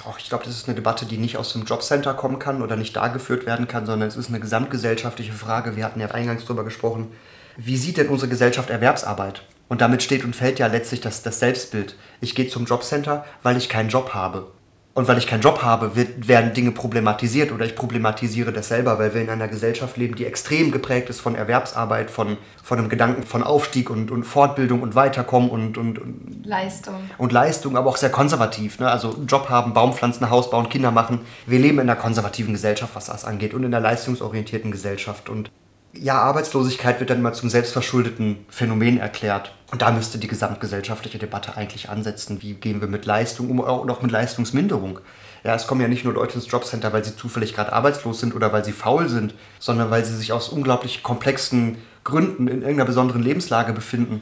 Och, ich glaube, das ist eine Debatte, die nicht aus dem Jobcenter kommen kann oder nicht da geführt werden kann, sondern es ist eine gesamtgesellschaftliche Frage. Wir hatten ja eingangs darüber gesprochen. Wie sieht denn unsere Gesellschaft Erwerbsarbeit? Und damit steht und fällt ja letztlich das, das Selbstbild. Ich gehe zum Jobcenter, weil ich keinen Job habe. Und weil ich keinen Job habe, wird, werden Dinge problematisiert oder ich problematisiere das selber, weil wir in einer Gesellschaft leben, die extrem geprägt ist von Erwerbsarbeit, von, von einem Gedanken von Aufstieg und, und Fortbildung und Weiterkommen und, und, und Leistung. Und Leistung, aber auch sehr konservativ. Ne? Also Job haben, Baum pflanzen, Haus bauen, Kinder machen. Wir leben in einer konservativen Gesellschaft, was das angeht und in einer leistungsorientierten Gesellschaft. Und ja, Arbeitslosigkeit wird dann immer zum selbstverschuldeten Phänomen erklärt. Und da müsste die gesamtgesellschaftliche Debatte eigentlich ansetzen. Wie gehen wir mit Leistung um und auch mit Leistungsminderung? Ja, es kommen ja nicht nur Leute ins Jobcenter, weil sie zufällig gerade arbeitslos sind oder weil sie faul sind, sondern weil sie sich aus unglaublich komplexen Gründen in irgendeiner besonderen Lebenslage befinden,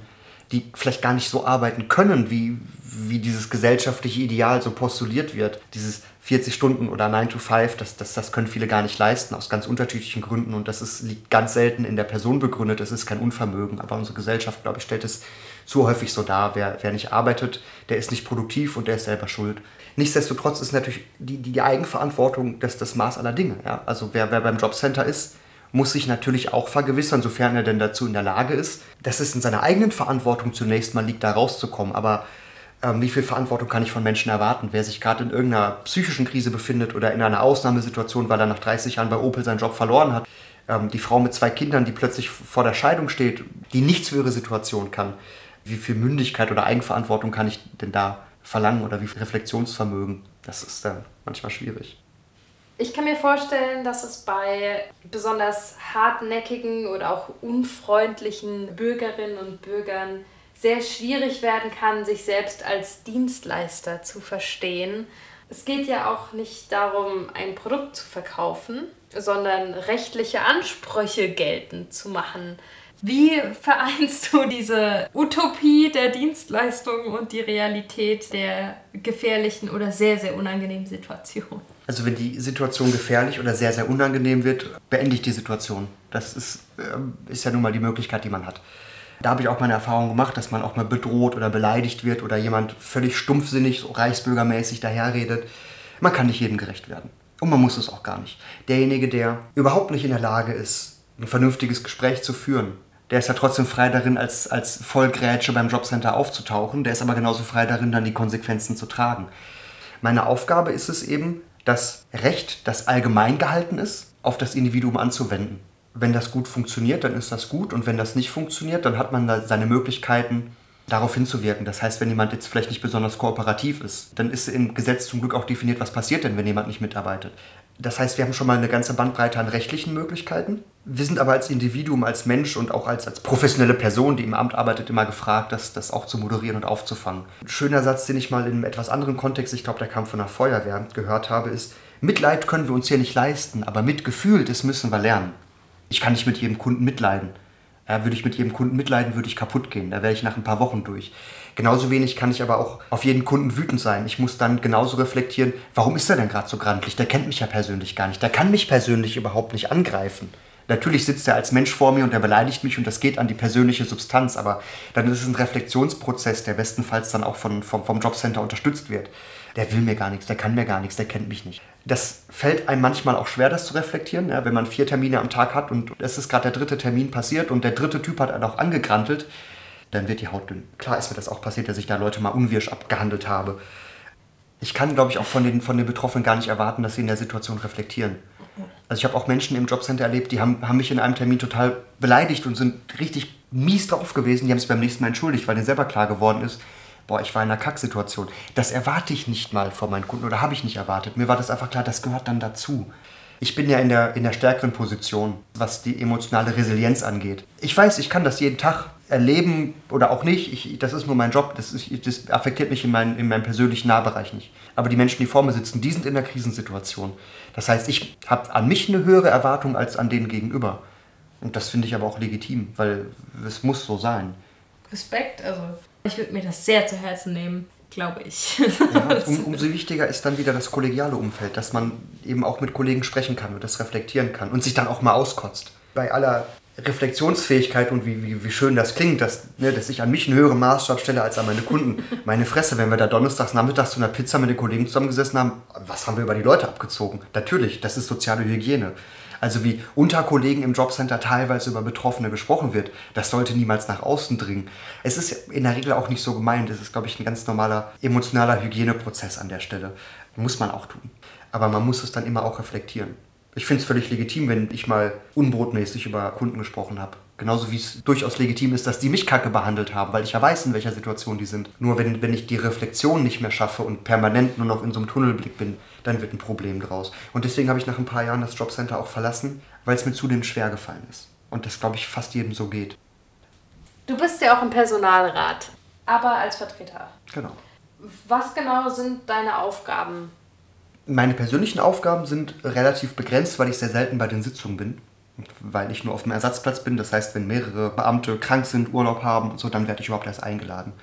die vielleicht gar nicht so arbeiten können, wie, wie dieses gesellschaftliche Ideal so postuliert wird. Dieses 40 Stunden oder 9 to 5, das, das, das können viele gar nicht leisten, aus ganz unterschiedlichen Gründen. Und das ist, liegt ganz selten in der Person begründet, es ist kein Unvermögen. Aber unsere Gesellschaft, glaube ich, stellt es zu häufig so dar. Wer, wer nicht arbeitet, der ist nicht produktiv und der ist selber schuld. Nichtsdestotrotz ist natürlich die, die Eigenverantwortung das, das Maß aller Dinge. Ja? Also wer, wer beim Jobcenter ist, muss sich natürlich auch vergewissern, sofern er denn dazu in der Lage ist, dass es in seiner eigenen Verantwortung zunächst mal liegt, da rauszukommen. Aber ähm, wie viel Verantwortung kann ich von Menschen erwarten? Wer sich gerade in irgendeiner psychischen Krise befindet oder in einer Ausnahmesituation, weil er nach 30 Jahren bei Opel seinen Job verloren hat, ähm, die Frau mit zwei Kindern, die plötzlich vor der Scheidung steht, die nichts für ihre Situation kann, wie viel Mündigkeit oder Eigenverantwortung kann ich denn da verlangen oder wie viel Reflexionsvermögen? Das ist dann manchmal schwierig. Ich kann mir vorstellen, dass es bei besonders hartnäckigen oder auch unfreundlichen Bürgerinnen und Bürgern sehr schwierig werden kann, sich selbst als Dienstleister zu verstehen. Es geht ja auch nicht darum, ein Produkt zu verkaufen, sondern rechtliche Ansprüche geltend zu machen. Wie vereinst du diese Utopie der Dienstleistung und die Realität der gefährlichen oder sehr, sehr unangenehmen Situation? Also wenn die Situation gefährlich oder sehr, sehr unangenehm wird, beende ich die Situation. Das ist, äh, ist ja nun mal die Möglichkeit, die man hat. Da habe ich auch meine Erfahrung gemacht, dass man auch mal bedroht oder beleidigt wird oder jemand völlig stumpfsinnig, so reichsbürgermäßig daherredet. Man kann nicht jedem gerecht werden. Und man muss es auch gar nicht. Derjenige, der überhaupt nicht in der Lage ist, ein vernünftiges Gespräch zu führen, der ist ja trotzdem frei darin, als, als Vollgrätsche beim Jobcenter aufzutauchen. Der ist aber genauso frei darin, dann die Konsequenzen zu tragen. Meine Aufgabe ist es eben, das Recht, das allgemein gehalten ist, auf das Individuum anzuwenden wenn das gut funktioniert, dann ist das gut. Und wenn das nicht funktioniert, dann hat man da seine Möglichkeiten, darauf hinzuwirken. Das heißt, wenn jemand jetzt vielleicht nicht besonders kooperativ ist, dann ist im Gesetz zum Glück auch definiert, was passiert denn, wenn jemand nicht mitarbeitet. Das heißt, wir haben schon mal eine ganze Bandbreite an rechtlichen Möglichkeiten. Wir sind aber als Individuum, als Mensch und auch als, als professionelle Person, die im Amt arbeitet, immer gefragt, das, das auch zu moderieren und aufzufangen. Ein schöner Satz, den ich mal in einem etwas anderen Kontext, ich glaube, der kam von der Feuerwehr, gehört habe, ist, Mitleid können wir uns hier nicht leisten, aber mitgefühlt, das müssen wir lernen ich kann nicht mit jedem Kunden mitleiden. Ja, würde ich mit jedem Kunden mitleiden, würde ich kaputt gehen. Da wäre ich nach ein paar Wochen durch. Genauso wenig kann ich aber auch auf jeden Kunden wütend sein. Ich muss dann genauso reflektieren, warum ist er denn gerade so grantlich? Der kennt mich ja persönlich gar nicht. Der kann mich persönlich überhaupt nicht angreifen. Natürlich sitzt er als Mensch vor mir und er beleidigt mich und das geht an die persönliche Substanz, aber dann ist es ein Reflexionsprozess, der bestenfalls dann auch von, vom, vom Jobcenter unterstützt wird. Der will mir gar nichts, der kann mir gar nichts, der kennt mich nicht. Das fällt einem manchmal auch schwer, das zu reflektieren, ja, wenn man vier Termine am Tag hat und es ist gerade der dritte Termin passiert und der dritte Typ hat einen auch angegrantelt, dann wird die Haut dünn. Klar ist mir das auch passiert, dass ich da Leute mal unwirsch abgehandelt habe. Ich kann, glaube ich, auch von den, von den Betroffenen gar nicht erwarten, dass sie in der Situation reflektieren. Also ich habe auch Menschen im Jobcenter erlebt, die haben, haben mich in einem Termin total beleidigt und sind richtig mies drauf gewesen. Die haben sich beim nächsten Mal entschuldigt, weil denen selber klar geworden ist, boah, ich war in einer Kacksituation. Das erwarte ich nicht mal von meinen Kunden oder habe ich nicht erwartet. Mir war das einfach klar, das gehört dann dazu. Ich bin ja in der, in der stärkeren Position, was die emotionale Resilienz angeht. Ich weiß, ich kann das jeden Tag erleben oder auch nicht. Ich, das ist nur mein Job. Das, ist, das affektiert mich in, mein, in meinem persönlichen Nahbereich nicht. Aber die Menschen, die vor mir sitzen, die sind in der Krisensituation. Das heißt, ich habe an mich eine höhere Erwartung als an den gegenüber. Und das finde ich aber auch legitim, weil es muss so sein. Respekt, also ich würde mir das sehr zu Herzen nehmen glaube ich. Ja, um, umso wichtiger ist dann wieder das kollegiale Umfeld, dass man eben auch mit Kollegen sprechen kann und das reflektieren kann und sich dann auch mal auskotzt. Bei aller Reflexionsfähigkeit und wie, wie, wie schön das klingt, dass, ne, dass ich an mich einen höheren Maßstab stelle als an meine Kunden. Meine Fresse, wenn wir da donnerstags nachmittags zu einer Pizza mit den Kollegen zusammengesessen haben, was haben wir über die Leute abgezogen? Natürlich, das ist soziale Hygiene. Also wie unter Kollegen im Jobcenter teilweise über Betroffene gesprochen wird, das sollte niemals nach außen dringen. Es ist in der Regel auch nicht so gemeint. Es ist, glaube ich, ein ganz normaler emotionaler Hygieneprozess an der Stelle. Muss man auch tun. Aber man muss es dann immer auch reflektieren. Ich finde es völlig legitim, wenn ich mal unbrotmäßig über Kunden gesprochen habe. Genauso wie es durchaus legitim ist, dass die mich kacke behandelt haben, weil ich ja weiß, in welcher Situation die sind. Nur wenn, wenn ich die Reflexion nicht mehr schaffe und permanent nur noch in so einem Tunnelblick bin, dann wird ein Problem draus. Und deswegen habe ich nach ein paar Jahren das Jobcenter auch verlassen, weil es mir zudem schwer gefallen ist. Und das, glaube ich, fast jedem so geht. Du bist ja auch im Personalrat, aber als Vertreter. Genau. Was genau sind deine Aufgaben? Meine persönlichen Aufgaben sind relativ begrenzt, weil ich sehr selten bei den Sitzungen bin weil ich nur auf dem Ersatzplatz bin. Das heißt, wenn mehrere Beamte krank sind, Urlaub haben und so, dann werde ich überhaupt erst eingeladen.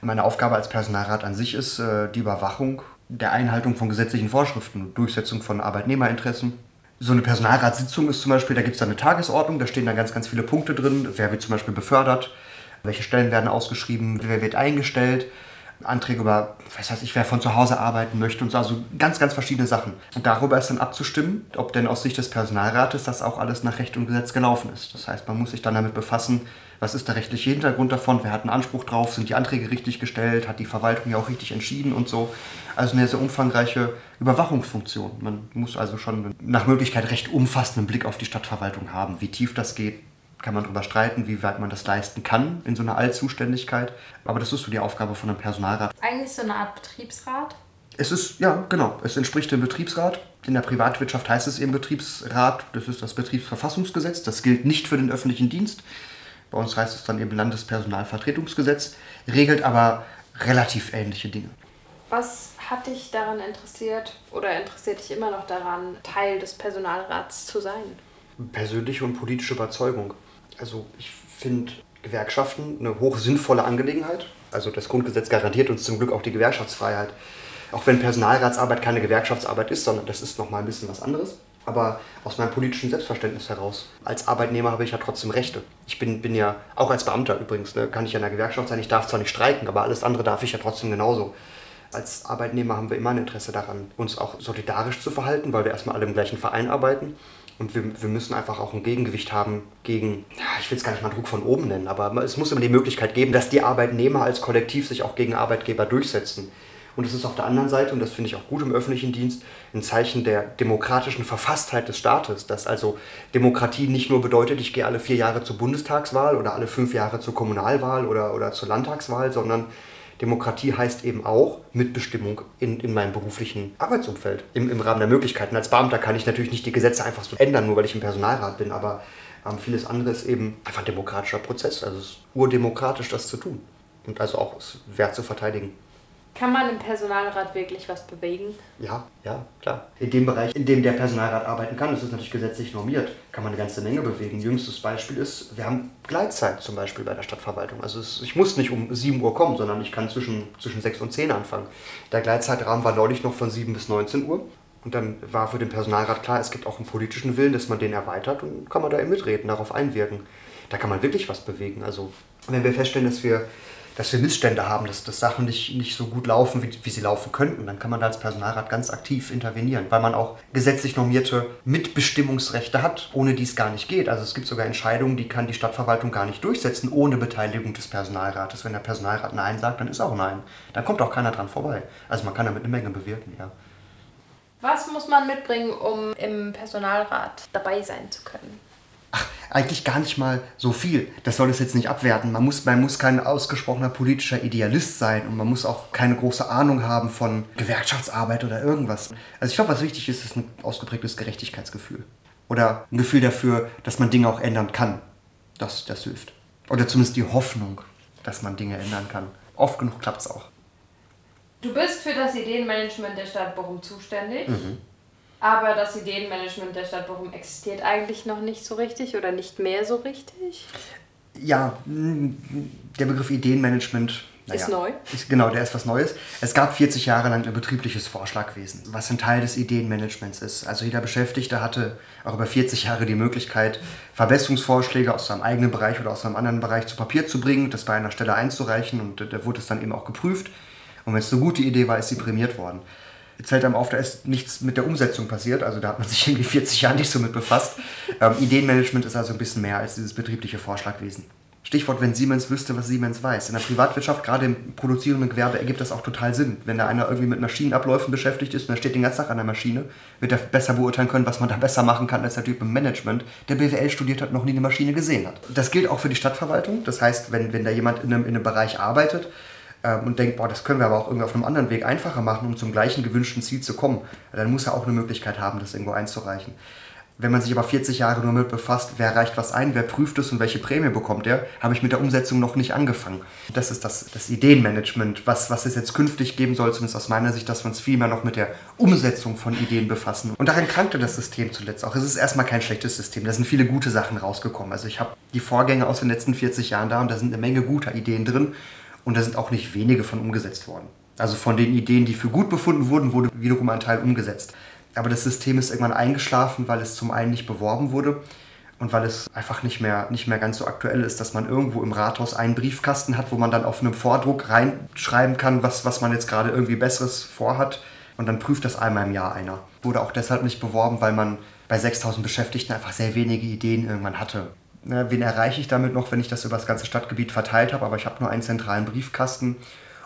Meine Aufgabe als Personalrat an sich ist äh, die Überwachung der Einhaltung von gesetzlichen Vorschriften, Durchsetzung von Arbeitnehmerinteressen. So eine Personalratssitzung ist zum Beispiel, da gibt es dann eine Tagesordnung, da stehen dann ganz, ganz viele Punkte drin. Wer wird zum Beispiel befördert, welche Stellen werden ausgeschrieben, wer wird eingestellt, Anträge über, was weiß ich, wer von zu Hause arbeiten möchte und so, also ganz, ganz verschiedene Sachen. Und darüber ist dann abzustimmen, ob denn aus Sicht des Personalrates das auch alles nach Recht und Gesetz gelaufen ist. Das heißt, man muss sich dann damit befassen, was ist der rechtliche Hintergrund davon, wer hat einen Anspruch drauf, sind die Anträge richtig gestellt, hat die Verwaltung ja auch richtig entschieden und so. Also eine sehr umfangreiche Überwachungsfunktion. Man muss also schon nach Möglichkeit recht umfassenden Blick auf die Stadtverwaltung haben. Wie tief das geht, kann man darüber streiten, wie weit man das leisten kann in so einer Allzuständigkeit. Aber das ist so die Aufgabe von einem Personalrat. Eigentlich so eine Art Betriebsrat? Es ist, ja, genau. Es entspricht dem Betriebsrat. In der Privatwirtschaft heißt es eben Betriebsrat. Das ist das Betriebsverfassungsgesetz. Das gilt nicht für den öffentlichen Dienst. Bei uns heißt es dann eben Landespersonalvertretungsgesetz. Regelt aber relativ ähnliche Dinge. Was hat dich daran interessiert oder interessiert dich immer noch daran, Teil des Personalrats zu sein? Persönliche und politische Überzeugung. Also ich finde Gewerkschaften eine hoch sinnvolle Angelegenheit. Also das Grundgesetz garantiert uns zum Glück auch die Gewerkschaftsfreiheit. Auch wenn Personalratsarbeit keine Gewerkschaftsarbeit ist, sondern das ist nochmal ein bisschen was anderes. Aber aus meinem politischen Selbstverständnis heraus, als Arbeitnehmer habe ich ja trotzdem Rechte. Ich bin, bin ja, auch als Beamter übrigens, ne, kann ich ja in der Gewerkschaft sein, ich darf zwar nicht streiken, aber alles andere darf ich ja trotzdem genauso. Als Arbeitnehmer haben wir immer ein Interesse daran, uns auch solidarisch zu verhalten, weil wir erstmal alle im gleichen Verein arbeiten. Und wir, wir müssen einfach auch ein Gegengewicht haben gegen, ich will es gar nicht mal Druck von oben nennen, aber es muss immer die Möglichkeit geben, dass die Arbeitnehmer als Kollektiv sich auch gegen Arbeitgeber durchsetzen. Und es ist auf der anderen Seite, und das finde ich auch gut im öffentlichen Dienst, ein Zeichen der demokratischen Verfasstheit des Staates. Dass also Demokratie nicht nur bedeutet, ich gehe alle vier Jahre zur Bundestagswahl oder alle fünf Jahre zur Kommunalwahl oder, oder zur Landtagswahl, sondern Demokratie heißt eben auch Mitbestimmung in, in meinem beruflichen Arbeitsumfeld, im, im Rahmen der Möglichkeiten. Als Beamter kann ich natürlich nicht die Gesetze einfach so ändern, nur weil ich im Personalrat bin, aber ähm, vieles andere ist eben einfach ein demokratischer Prozess. Also es ist urdemokratisch, das zu tun und also auch es wert zu verteidigen. Kann man im Personalrat wirklich was bewegen? Ja, ja, klar. In dem Bereich, in dem der Personalrat arbeiten kann, das ist natürlich gesetzlich normiert, kann man eine ganze Menge bewegen. Jüngstes Beispiel ist, wir haben Gleitzeit zum Beispiel bei der Stadtverwaltung. Also es, ich muss nicht um 7 Uhr kommen, sondern ich kann zwischen, zwischen 6 und 10 anfangen. Der Gleitzeitrahmen war neulich noch von 7 bis 19 Uhr. Und dann war für den Personalrat klar, es gibt auch einen politischen Willen, dass man den erweitert und kann man da eben mitreden, darauf einwirken. Da kann man wirklich was bewegen. Also wenn wir feststellen, dass wir dass wir Missstände haben, dass, dass Sachen nicht, nicht so gut laufen, wie, wie sie laufen könnten, dann kann man da als Personalrat ganz aktiv intervenieren, weil man auch gesetzlich normierte Mitbestimmungsrechte hat, ohne die es gar nicht geht. Also es gibt sogar Entscheidungen, die kann die Stadtverwaltung gar nicht durchsetzen, ohne Beteiligung des Personalrates. Wenn der Personalrat Nein sagt, dann ist auch Nein. Dann kommt auch keiner dran vorbei. Also man kann damit eine Menge bewirken, ja. Was muss man mitbringen, um im Personalrat dabei sein zu können? Ach, eigentlich gar nicht mal so viel. Das soll es jetzt nicht abwerten. Man muss, man muss kein ausgesprochener politischer Idealist sein und man muss auch keine große Ahnung haben von Gewerkschaftsarbeit oder irgendwas. Also ich glaube, was wichtig ist, ist ein ausgeprägtes Gerechtigkeitsgefühl. Oder ein Gefühl dafür, dass man Dinge auch ändern kann. Das, das hilft. Oder zumindest die Hoffnung, dass man Dinge ändern kann. Oft genug klappt es auch. Du bist für das Ideenmanagement der Stadt Bochum zuständig. Mhm. Aber das Ideenmanagement der Stadt Bochum existiert eigentlich noch nicht so richtig oder nicht mehr so richtig? Ja, der Begriff Ideenmanagement naja, ist neu. Ist, genau, der ist was Neues. Es gab 40 Jahre lang ein betriebliches Vorschlagwesen, was ein Teil des Ideenmanagements ist. Also jeder Beschäftigte hatte auch über 40 Jahre die Möglichkeit, Verbesserungsvorschläge aus seinem eigenen Bereich oder aus einem anderen Bereich zu Papier zu bringen, das bei einer Stelle einzureichen und da wurde es dann eben auch geprüft. Und wenn es eine gute Idee war, ist sie prämiert worden. Jetzt fällt einem auf, da ist nichts mit der Umsetzung passiert, also da hat man sich irgendwie 40 Jahre nicht so mit befasst. Ähm, Ideenmanagement ist also ein bisschen mehr als dieses betriebliche Vorschlagwesen. Stichwort, wenn Siemens wüsste, was Siemens weiß. In der Privatwirtschaft, gerade im produzierenden Gewerbe, ergibt das auch total Sinn. Wenn da einer irgendwie mit Maschinenabläufen beschäftigt ist und er steht den ganzen Tag an der Maschine, wird er besser beurteilen können, was man da besser machen kann, als der Typ im Management, der BWL studiert hat, noch nie eine Maschine gesehen hat. Das gilt auch für die Stadtverwaltung. Das heißt, wenn, wenn da jemand in einem, in einem Bereich arbeitet, ähm, und denkt, boah, das können wir aber auch irgendwie auf einem anderen Weg einfacher machen, um zum gleichen gewünschten Ziel zu kommen, dann muss er auch eine Möglichkeit haben, das irgendwo einzureichen. Wenn man sich aber 40 Jahre nur mit befasst, wer reicht was ein, wer prüft es und welche Prämie bekommt er, habe ich mit der Umsetzung noch nicht angefangen. Das ist das, das Ideenmanagement, was, was es jetzt künftig geben soll, zumindest aus meiner Sicht, dass wir uns viel mehr noch mit der Umsetzung von Ideen befassen. Und daran krankte das System zuletzt auch. Es ist erstmal kein schlechtes System, da sind viele gute Sachen rausgekommen. Also ich habe die Vorgänge aus den letzten 40 Jahren da und da sind eine Menge guter Ideen drin und da sind auch nicht wenige von umgesetzt worden. Also von den Ideen, die für gut befunden wurden, wurde wiederum ein Teil umgesetzt. Aber das System ist irgendwann eingeschlafen, weil es zum einen nicht beworben wurde und weil es einfach nicht mehr, nicht mehr ganz so aktuell ist, dass man irgendwo im Rathaus einen Briefkasten hat, wo man dann auf einem Vordruck reinschreiben kann, was, was man jetzt gerade irgendwie Besseres vorhat. Und dann prüft das einmal im Jahr einer. Wurde auch deshalb nicht beworben, weil man bei 6000 Beschäftigten einfach sehr wenige Ideen irgendwann hatte. Na, wen erreiche ich damit noch, wenn ich das über das ganze Stadtgebiet verteilt habe, aber ich habe nur einen zentralen Briefkasten.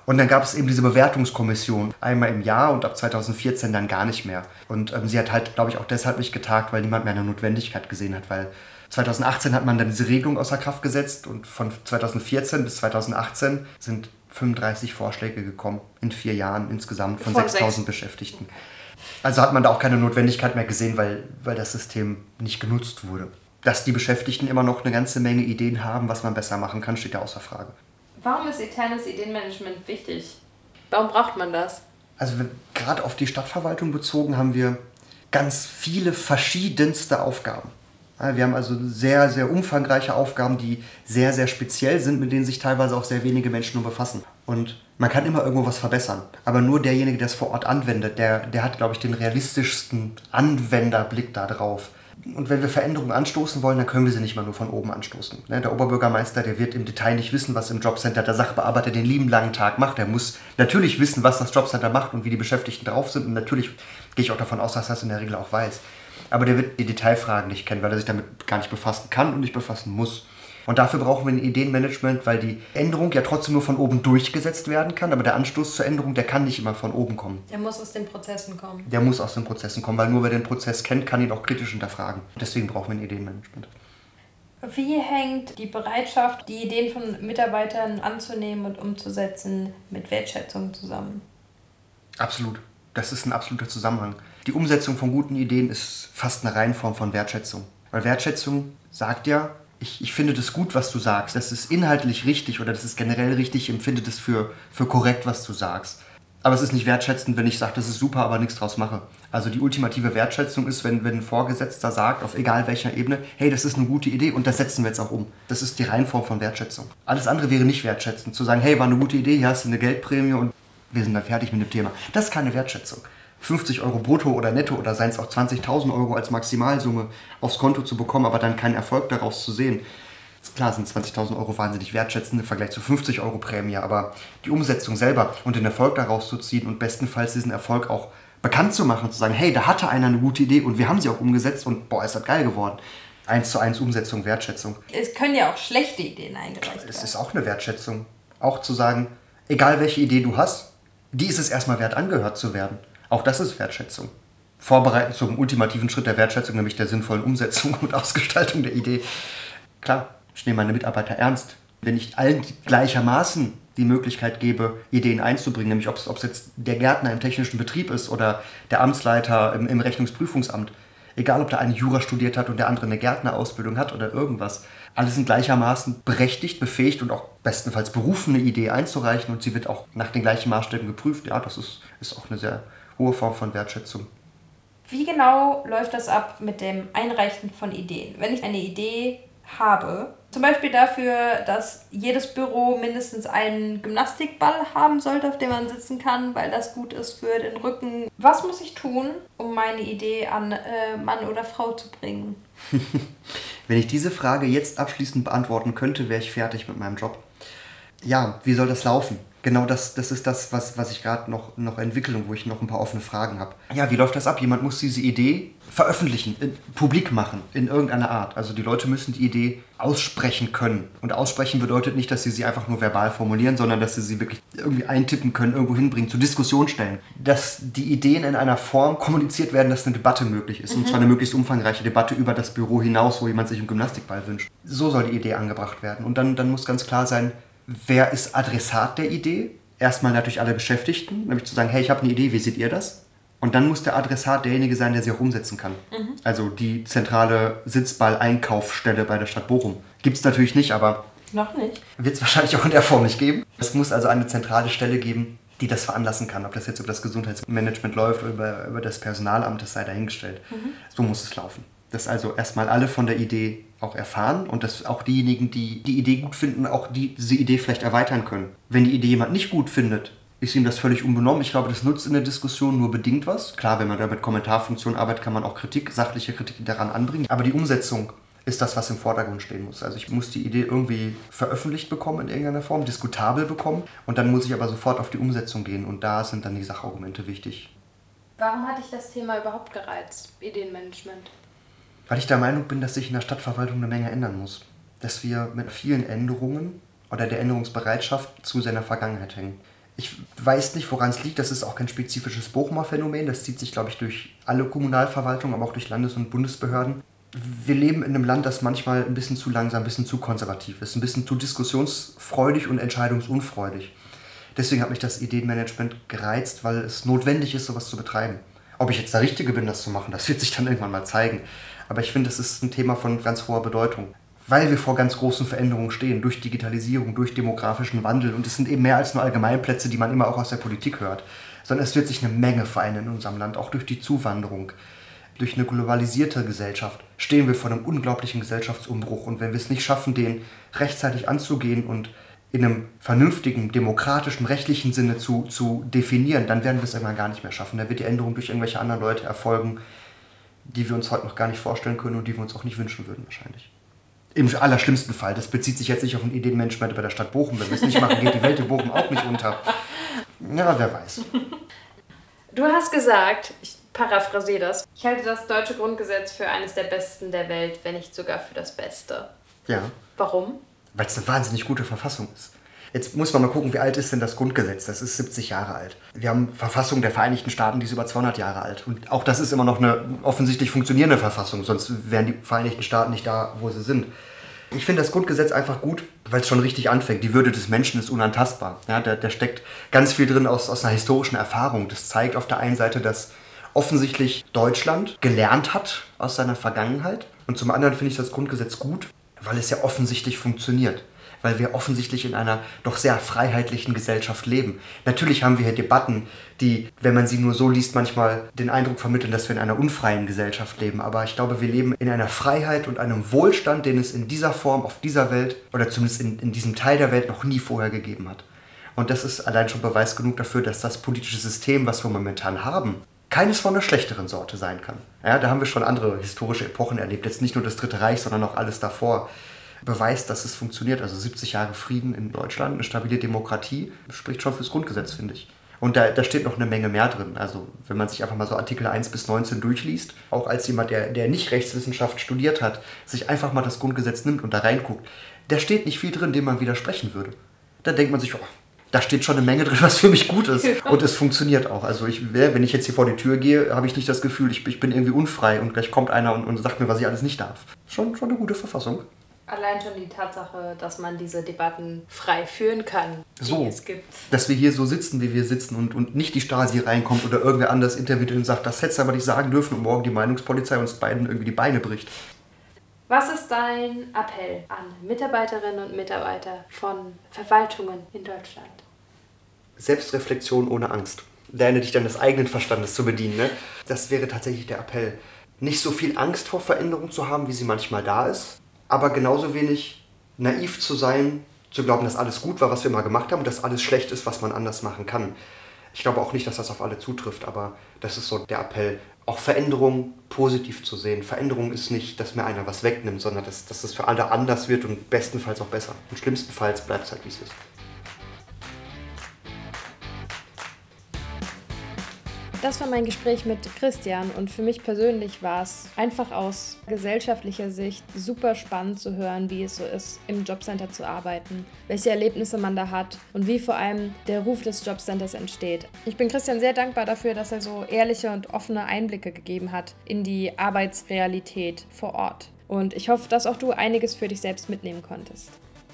Und dann gab es eben diese Bewertungskommission einmal im Jahr und ab 2014 dann gar nicht mehr. Und ähm, sie hat halt, glaube ich, auch deshalb nicht getagt, weil niemand mehr eine Notwendigkeit gesehen hat, weil 2018 hat man dann diese Regelung außer Kraft gesetzt und von 2014 bis 2018 sind 35 Vorschläge gekommen in vier Jahren insgesamt von, von 6000 Beschäftigten. Also hat man da auch keine Notwendigkeit mehr gesehen, weil, weil das System nicht genutzt wurde dass die Beschäftigten immer noch eine ganze Menge Ideen haben, was man besser machen kann, steht ja außer Frage. Warum ist internes Ideenmanagement wichtig? Warum braucht man das? Also gerade auf die Stadtverwaltung bezogen haben wir ganz viele verschiedenste Aufgaben. Wir haben also sehr, sehr umfangreiche Aufgaben, die sehr, sehr speziell sind, mit denen sich teilweise auch sehr wenige Menschen nur befassen. Und man kann immer irgendwo was verbessern. Aber nur derjenige, der es vor Ort anwendet, der, der hat, glaube ich, den realistischsten Anwenderblick darauf. Und wenn wir Veränderungen anstoßen wollen, dann können wir sie nicht mal nur von oben anstoßen. Ne, der Oberbürgermeister, der wird im Detail nicht wissen, was im Jobcenter der Sachbearbeiter den lieben langen Tag macht. Er muss natürlich wissen, was das Jobcenter macht und wie die Beschäftigten drauf sind. Und natürlich gehe ich auch davon aus, dass er das in der Regel auch weiß. Aber der wird die Detailfragen nicht kennen, weil er sich damit gar nicht befassen kann und nicht befassen muss. Und dafür brauchen wir ein Ideenmanagement, weil die Änderung ja trotzdem nur von oben durchgesetzt werden kann, aber der Anstoß zur Änderung, der kann nicht immer von oben kommen. Der muss aus den Prozessen kommen. Der muss aus den Prozessen kommen, weil nur wer den Prozess kennt, kann ihn auch kritisch hinterfragen. Deswegen brauchen wir ein Ideenmanagement. Wie hängt die Bereitschaft, die Ideen von Mitarbeitern anzunehmen und umzusetzen, mit Wertschätzung zusammen? Absolut. Das ist ein absoluter Zusammenhang. Die Umsetzung von guten Ideen ist fast eine Reihenform von Wertschätzung. Weil Wertschätzung sagt ja, ich, ich finde das gut, was du sagst. Das ist inhaltlich richtig oder das ist generell richtig. Ich empfinde das für, für korrekt, was du sagst. Aber es ist nicht wertschätzend, wenn ich sage, das ist super, aber nichts draus mache. Also die ultimative Wertschätzung ist, wenn, wenn ein Vorgesetzter sagt, auf egal welcher Ebene, hey, das ist eine gute Idee und das setzen wir jetzt auch um. Das ist die Reihenform von Wertschätzung. Alles andere wäre nicht wertschätzend. Zu sagen, hey, war eine gute Idee, hier hast du eine Geldprämie und wir sind dann fertig mit dem Thema. Das ist keine Wertschätzung. 50 Euro brutto oder netto oder seien es auch 20.000 Euro als Maximalsumme aufs Konto zu bekommen, aber dann keinen Erfolg daraus zu sehen. Klar sind 20.000 Euro wahnsinnig wertschätzend im Vergleich zu 50 Euro Prämie, aber die Umsetzung selber und den Erfolg daraus zu ziehen und bestenfalls diesen Erfolg auch bekannt zu machen, zu sagen, hey, da hatte einer eine gute Idee und wir haben sie auch umgesetzt und boah, ist das geil geworden. Eins zu eins Umsetzung, Wertschätzung. Es können ja auch schlechte Ideen eingereicht werden. Es ist auch eine Wertschätzung. Auch zu sagen, egal welche Idee du hast, die ist es erstmal wert, angehört zu werden. Auch das ist Wertschätzung. Vorbereiten zum ultimativen Schritt der Wertschätzung, nämlich der sinnvollen Umsetzung und Ausgestaltung der Idee. Klar, ich nehme meine Mitarbeiter ernst. Wenn ich allen gleichermaßen die Möglichkeit gebe, Ideen einzubringen, nämlich ob es jetzt der Gärtner im technischen Betrieb ist oder der Amtsleiter im, im Rechnungsprüfungsamt, egal ob der eine Jura studiert hat und der andere eine Gärtnerausbildung hat oder irgendwas, alle sind gleichermaßen berechtigt, befähigt und auch bestenfalls berufen, eine Idee einzureichen und sie wird auch nach den gleichen Maßstäben geprüft. Ja, das ist, ist auch eine sehr hohe Form von Wertschätzung. Wie genau läuft das ab mit dem Einreichen von Ideen? Wenn ich eine Idee habe, zum Beispiel dafür, dass jedes Büro mindestens einen Gymnastikball haben sollte, auf dem man sitzen kann, weil das gut ist für den Rücken. Was muss ich tun, um meine Idee an äh, Mann oder Frau zu bringen? Wenn ich diese Frage jetzt abschließend beantworten könnte, wäre ich fertig mit meinem Job. Ja, wie soll das laufen? Genau das, das ist das, was, was ich gerade noch, noch entwickle und wo ich noch ein paar offene Fragen habe. Ja, wie läuft das ab? Jemand muss diese Idee veröffentlichen, in, publik machen, in irgendeiner Art. Also die Leute müssen die Idee aussprechen können. Und aussprechen bedeutet nicht, dass sie sie einfach nur verbal formulieren, sondern dass sie sie wirklich irgendwie eintippen können, irgendwo hinbringen, zur Diskussion stellen. Dass die Ideen in einer Form kommuniziert werden, dass eine Debatte möglich ist. Mhm. Und zwar eine möglichst umfangreiche Debatte über das Büro hinaus, wo jemand sich einen Gymnastikball wünscht. So soll die Idee angebracht werden. Und dann, dann muss ganz klar sein, wer ist Adressat der Idee? Erstmal natürlich alle Beschäftigten, nämlich zu sagen, hey, ich habe eine Idee, wie seht ihr das? Und dann muss der Adressat derjenige sein, der sie auch umsetzen kann. Mhm. Also die zentrale Sitzball-Einkaufsstelle bei der Stadt Bochum. Gibt es natürlich nicht, aber. Noch nicht. Wird es wahrscheinlich auch in der Form nicht geben. Es muss also eine zentrale Stelle geben, die das veranlassen kann. Ob das jetzt über das Gesundheitsmanagement läuft oder über, über das Personalamt, das sei dahingestellt. Mhm. So muss es laufen. Dass also erstmal alle von der Idee auch erfahren und dass auch diejenigen, die die Idee gut finden, auch die, diese Idee vielleicht erweitern können. Wenn die Idee jemand nicht gut findet, ist ihm das völlig unbenommen. Ich glaube, das nutzt in der Diskussion nur bedingt was. Klar, wenn man da mit Kommentarfunktion arbeitet, kann man auch Kritik, sachliche Kritik daran anbringen. Aber die Umsetzung ist das, was im Vordergrund stehen muss. Also ich muss die Idee irgendwie veröffentlicht bekommen in irgendeiner Form, diskutabel bekommen und dann muss ich aber sofort auf die Umsetzung gehen und da sind dann die Sachargumente wichtig. Warum hat dich das Thema überhaupt gereizt, Ideenmanagement? Weil ich der Meinung bin, dass sich in der Stadtverwaltung eine Menge ändern muss. Dass wir mit vielen Änderungen oder der Änderungsbereitschaft zu seiner Vergangenheit hängen. Ich weiß nicht, woran es liegt. Das ist auch kein spezifisches Bochumer Phänomen. Das zieht sich, glaube ich, durch alle Kommunalverwaltungen, aber auch durch Landes- und Bundesbehörden. Wir leben in einem Land, das manchmal ein bisschen zu langsam, ein bisschen zu konservativ ist, ein bisschen zu diskussionsfreudig und entscheidungsunfreudig. Deswegen hat mich das Ideenmanagement gereizt, weil es notwendig ist, sowas zu betreiben. Ob ich jetzt der Richtige bin, das zu machen, das wird sich dann irgendwann mal zeigen. Aber ich finde, es ist ein Thema von ganz hoher Bedeutung. Weil wir vor ganz großen Veränderungen stehen, durch Digitalisierung, durch demografischen Wandel. Und es sind eben mehr als nur Allgemeinplätze, die man immer auch aus der Politik hört. Sondern es wird sich eine Menge verändern in unserem Land, auch durch die Zuwanderung. Durch eine globalisierte Gesellschaft stehen wir vor einem unglaublichen Gesellschaftsumbruch. Und wenn wir es nicht schaffen, den rechtzeitig anzugehen und in einem vernünftigen, demokratischen, rechtlichen Sinne zu, zu definieren, dann werden wir es irgendwann gar nicht mehr schaffen. Da wird die Änderung durch irgendwelche anderen Leute erfolgen, die wir uns heute noch gar nicht vorstellen können und die wir uns auch nicht wünschen würden wahrscheinlich. Im allerschlimmsten Fall, das bezieht sich jetzt nicht auf ein Ideenmanagement bei der Stadt Bochum. Wenn wir es nicht machen, geht die Welt in Bochum auch nicht unter. Ja, wer weiß. Du hast gesagt, ich paraphrasiere das, ich halte das deutsche Grundgesetz für eines der besten der Welt, wenn nicht sogar für das Beste. Ja. Warum? Weil es eine wahnsinnig gute Verfassung ist. Jetzt muss man mal gucken, wie alt ist denn das Grundgesetz? Das ist 70 Jahre alt. Wir haben Verfassung der Vereinigten Staaten, die ist über 200 Jahre alt. Und auch das ist immer noch eine offensichtlich funktionierende Verfassung, sonst wären die Vereinigten Staaten nicht da, wo sie sind. Ich finde das Grundgesetz einfach gut, weil es schon richtig anfängt. Die Würde des Menschen ist unantastbar. Ja, da, da steckt ganz viel drin aus, aus einer historischen Erfahrung. Das zeigt auf der einen Seite, dass offensichtlich Deutschland gelernt hat aus seiner Vergangenheit. Und zum anderen finde ich das Grundgesetz gut, weil es ja offensichtlich funktioniert weil wir offensichtlich in einer doch sehr freiheitlichen Gesellschaft leben. Natürlich haben wir hier Debatten, die, wenn man sie nur so liest, manchmal den Eindruck vermitteln, dass wir in einer unfreien Gesellschaft leben. Aber ich glaube, wir leben in einer Freiheit und einem Wohlstand, den es in dieser Form, auf dieser Welt oder zumindest in, in diesem Teil der Welt noch nie vorher gegeben hat. Und das ist allein schon Beweis genug dafür, dass das politische System, was wir momentan haben, keines von der schlechteren Sorte sein kann. Ja, da haben wir schon andere historische Epochen erlebt. Jetzt nicht nur das Dritte Reich, sondern auch alles davor beweist, dass es funktioniert. Also 70 Jahre Frieden in Deutschland, eine stabile Demokratie, spricht schon fürs Grundgesetz, finde ich. Und da, da steht noch eine Menge mehr drin. Also wenn man sich einfach mal so Artikel 1 bis 19 durchliest, auch als jemand, der, der nicht Rechtswissenschaft studiert hat, sich einfach mal das Grundgesetz nimmt und da reinguckt, da steht nicht viel drin, dem man widersprechen würde. Da denkt man sich, oh, da steht schon eine Menge drin, was für mich gut ist. Und es funktioniert auch. Also ich, wenn ich jetzt hier vor die Tür gehe, habe ich nicht das Gefühl, ich, ich bin irgendwie unfrei und gleich kommt einer und, und sagt mir, was ich alles nicht darf. Schon, schon eine gute Verfassung. Allein schon die Tatsache, dass man diese Debatten frei führen kann, die so, es gibt. Dass wir hier so sitzen, wie wir sitzen und, und nicht die Stasi reinkommt oder irgendwer anders interviewt und sagt, das hättest du aber nicht sagen dürfen und morgen die Meinungspolizei uns beiden irgendwie die Beine bricht. Was ist dein Appell an Mitarbeiterinnen und Mitarbeiter von Verwaltungen in Deutschland? Selbstreflexion ohne Angst. Lerne dich deines eigenen Verstandes zu bedienen. Ne? Das wäre tatsächlich der Appell. Nicht so viel Angst vor Veränderung zu haben, wie sie manchmal da ist, aber genauso wenig naiv zu sein, zu glauben, dass alles gut war, was wir mal gemacht haben, und dass alles schlecht ist, was man anders machen kann. Ich glaube auch nicht, dass das auf alle zutrifft, aber das ist so der Appell, auch Veränderung positiv zu sehen. Veränderung ist nicht, dass mir einer was wegnimmt, sondern dass, dass es für alle anders wird und bestenfalls auch besser. Und schlimmstenfalls bleibt es halt, wie es ist. Das war mein Gespräch mit Christian und für mich persönlich war es einfach aus gesellschaftlicher Sicht super spannend zu hören, wie es so ist, im Jobcenter zu arbeiten, welche Erlebnisse man da hat und wie vor allem der Ruf des Jobcenters entsteht. Ich bin Christian sehr dankbar dafür, dass er so ehrliche und offene Einblicke gegeben hat in die Arbeitsrealität vor Ort. Und ich hoffe, dass auch du einiges für dich selbst mitnehmen konntest.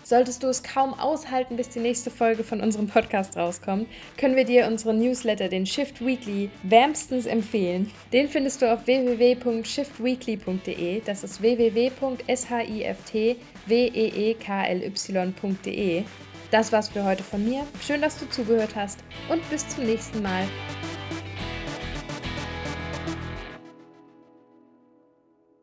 Solltest du es kaum aushalten, bis die nächste Folge von unserem Podcast rauskommt, können wir dir unseren Newsletter, den Shift Weekly, wärmstens empfehlen. Den findest du auf www.shiftweekly.de. Das ist www.shiftweekly.de. Das war's für heute von mir. Schön, dass du zugehört hast und bis zum nächsten Mal.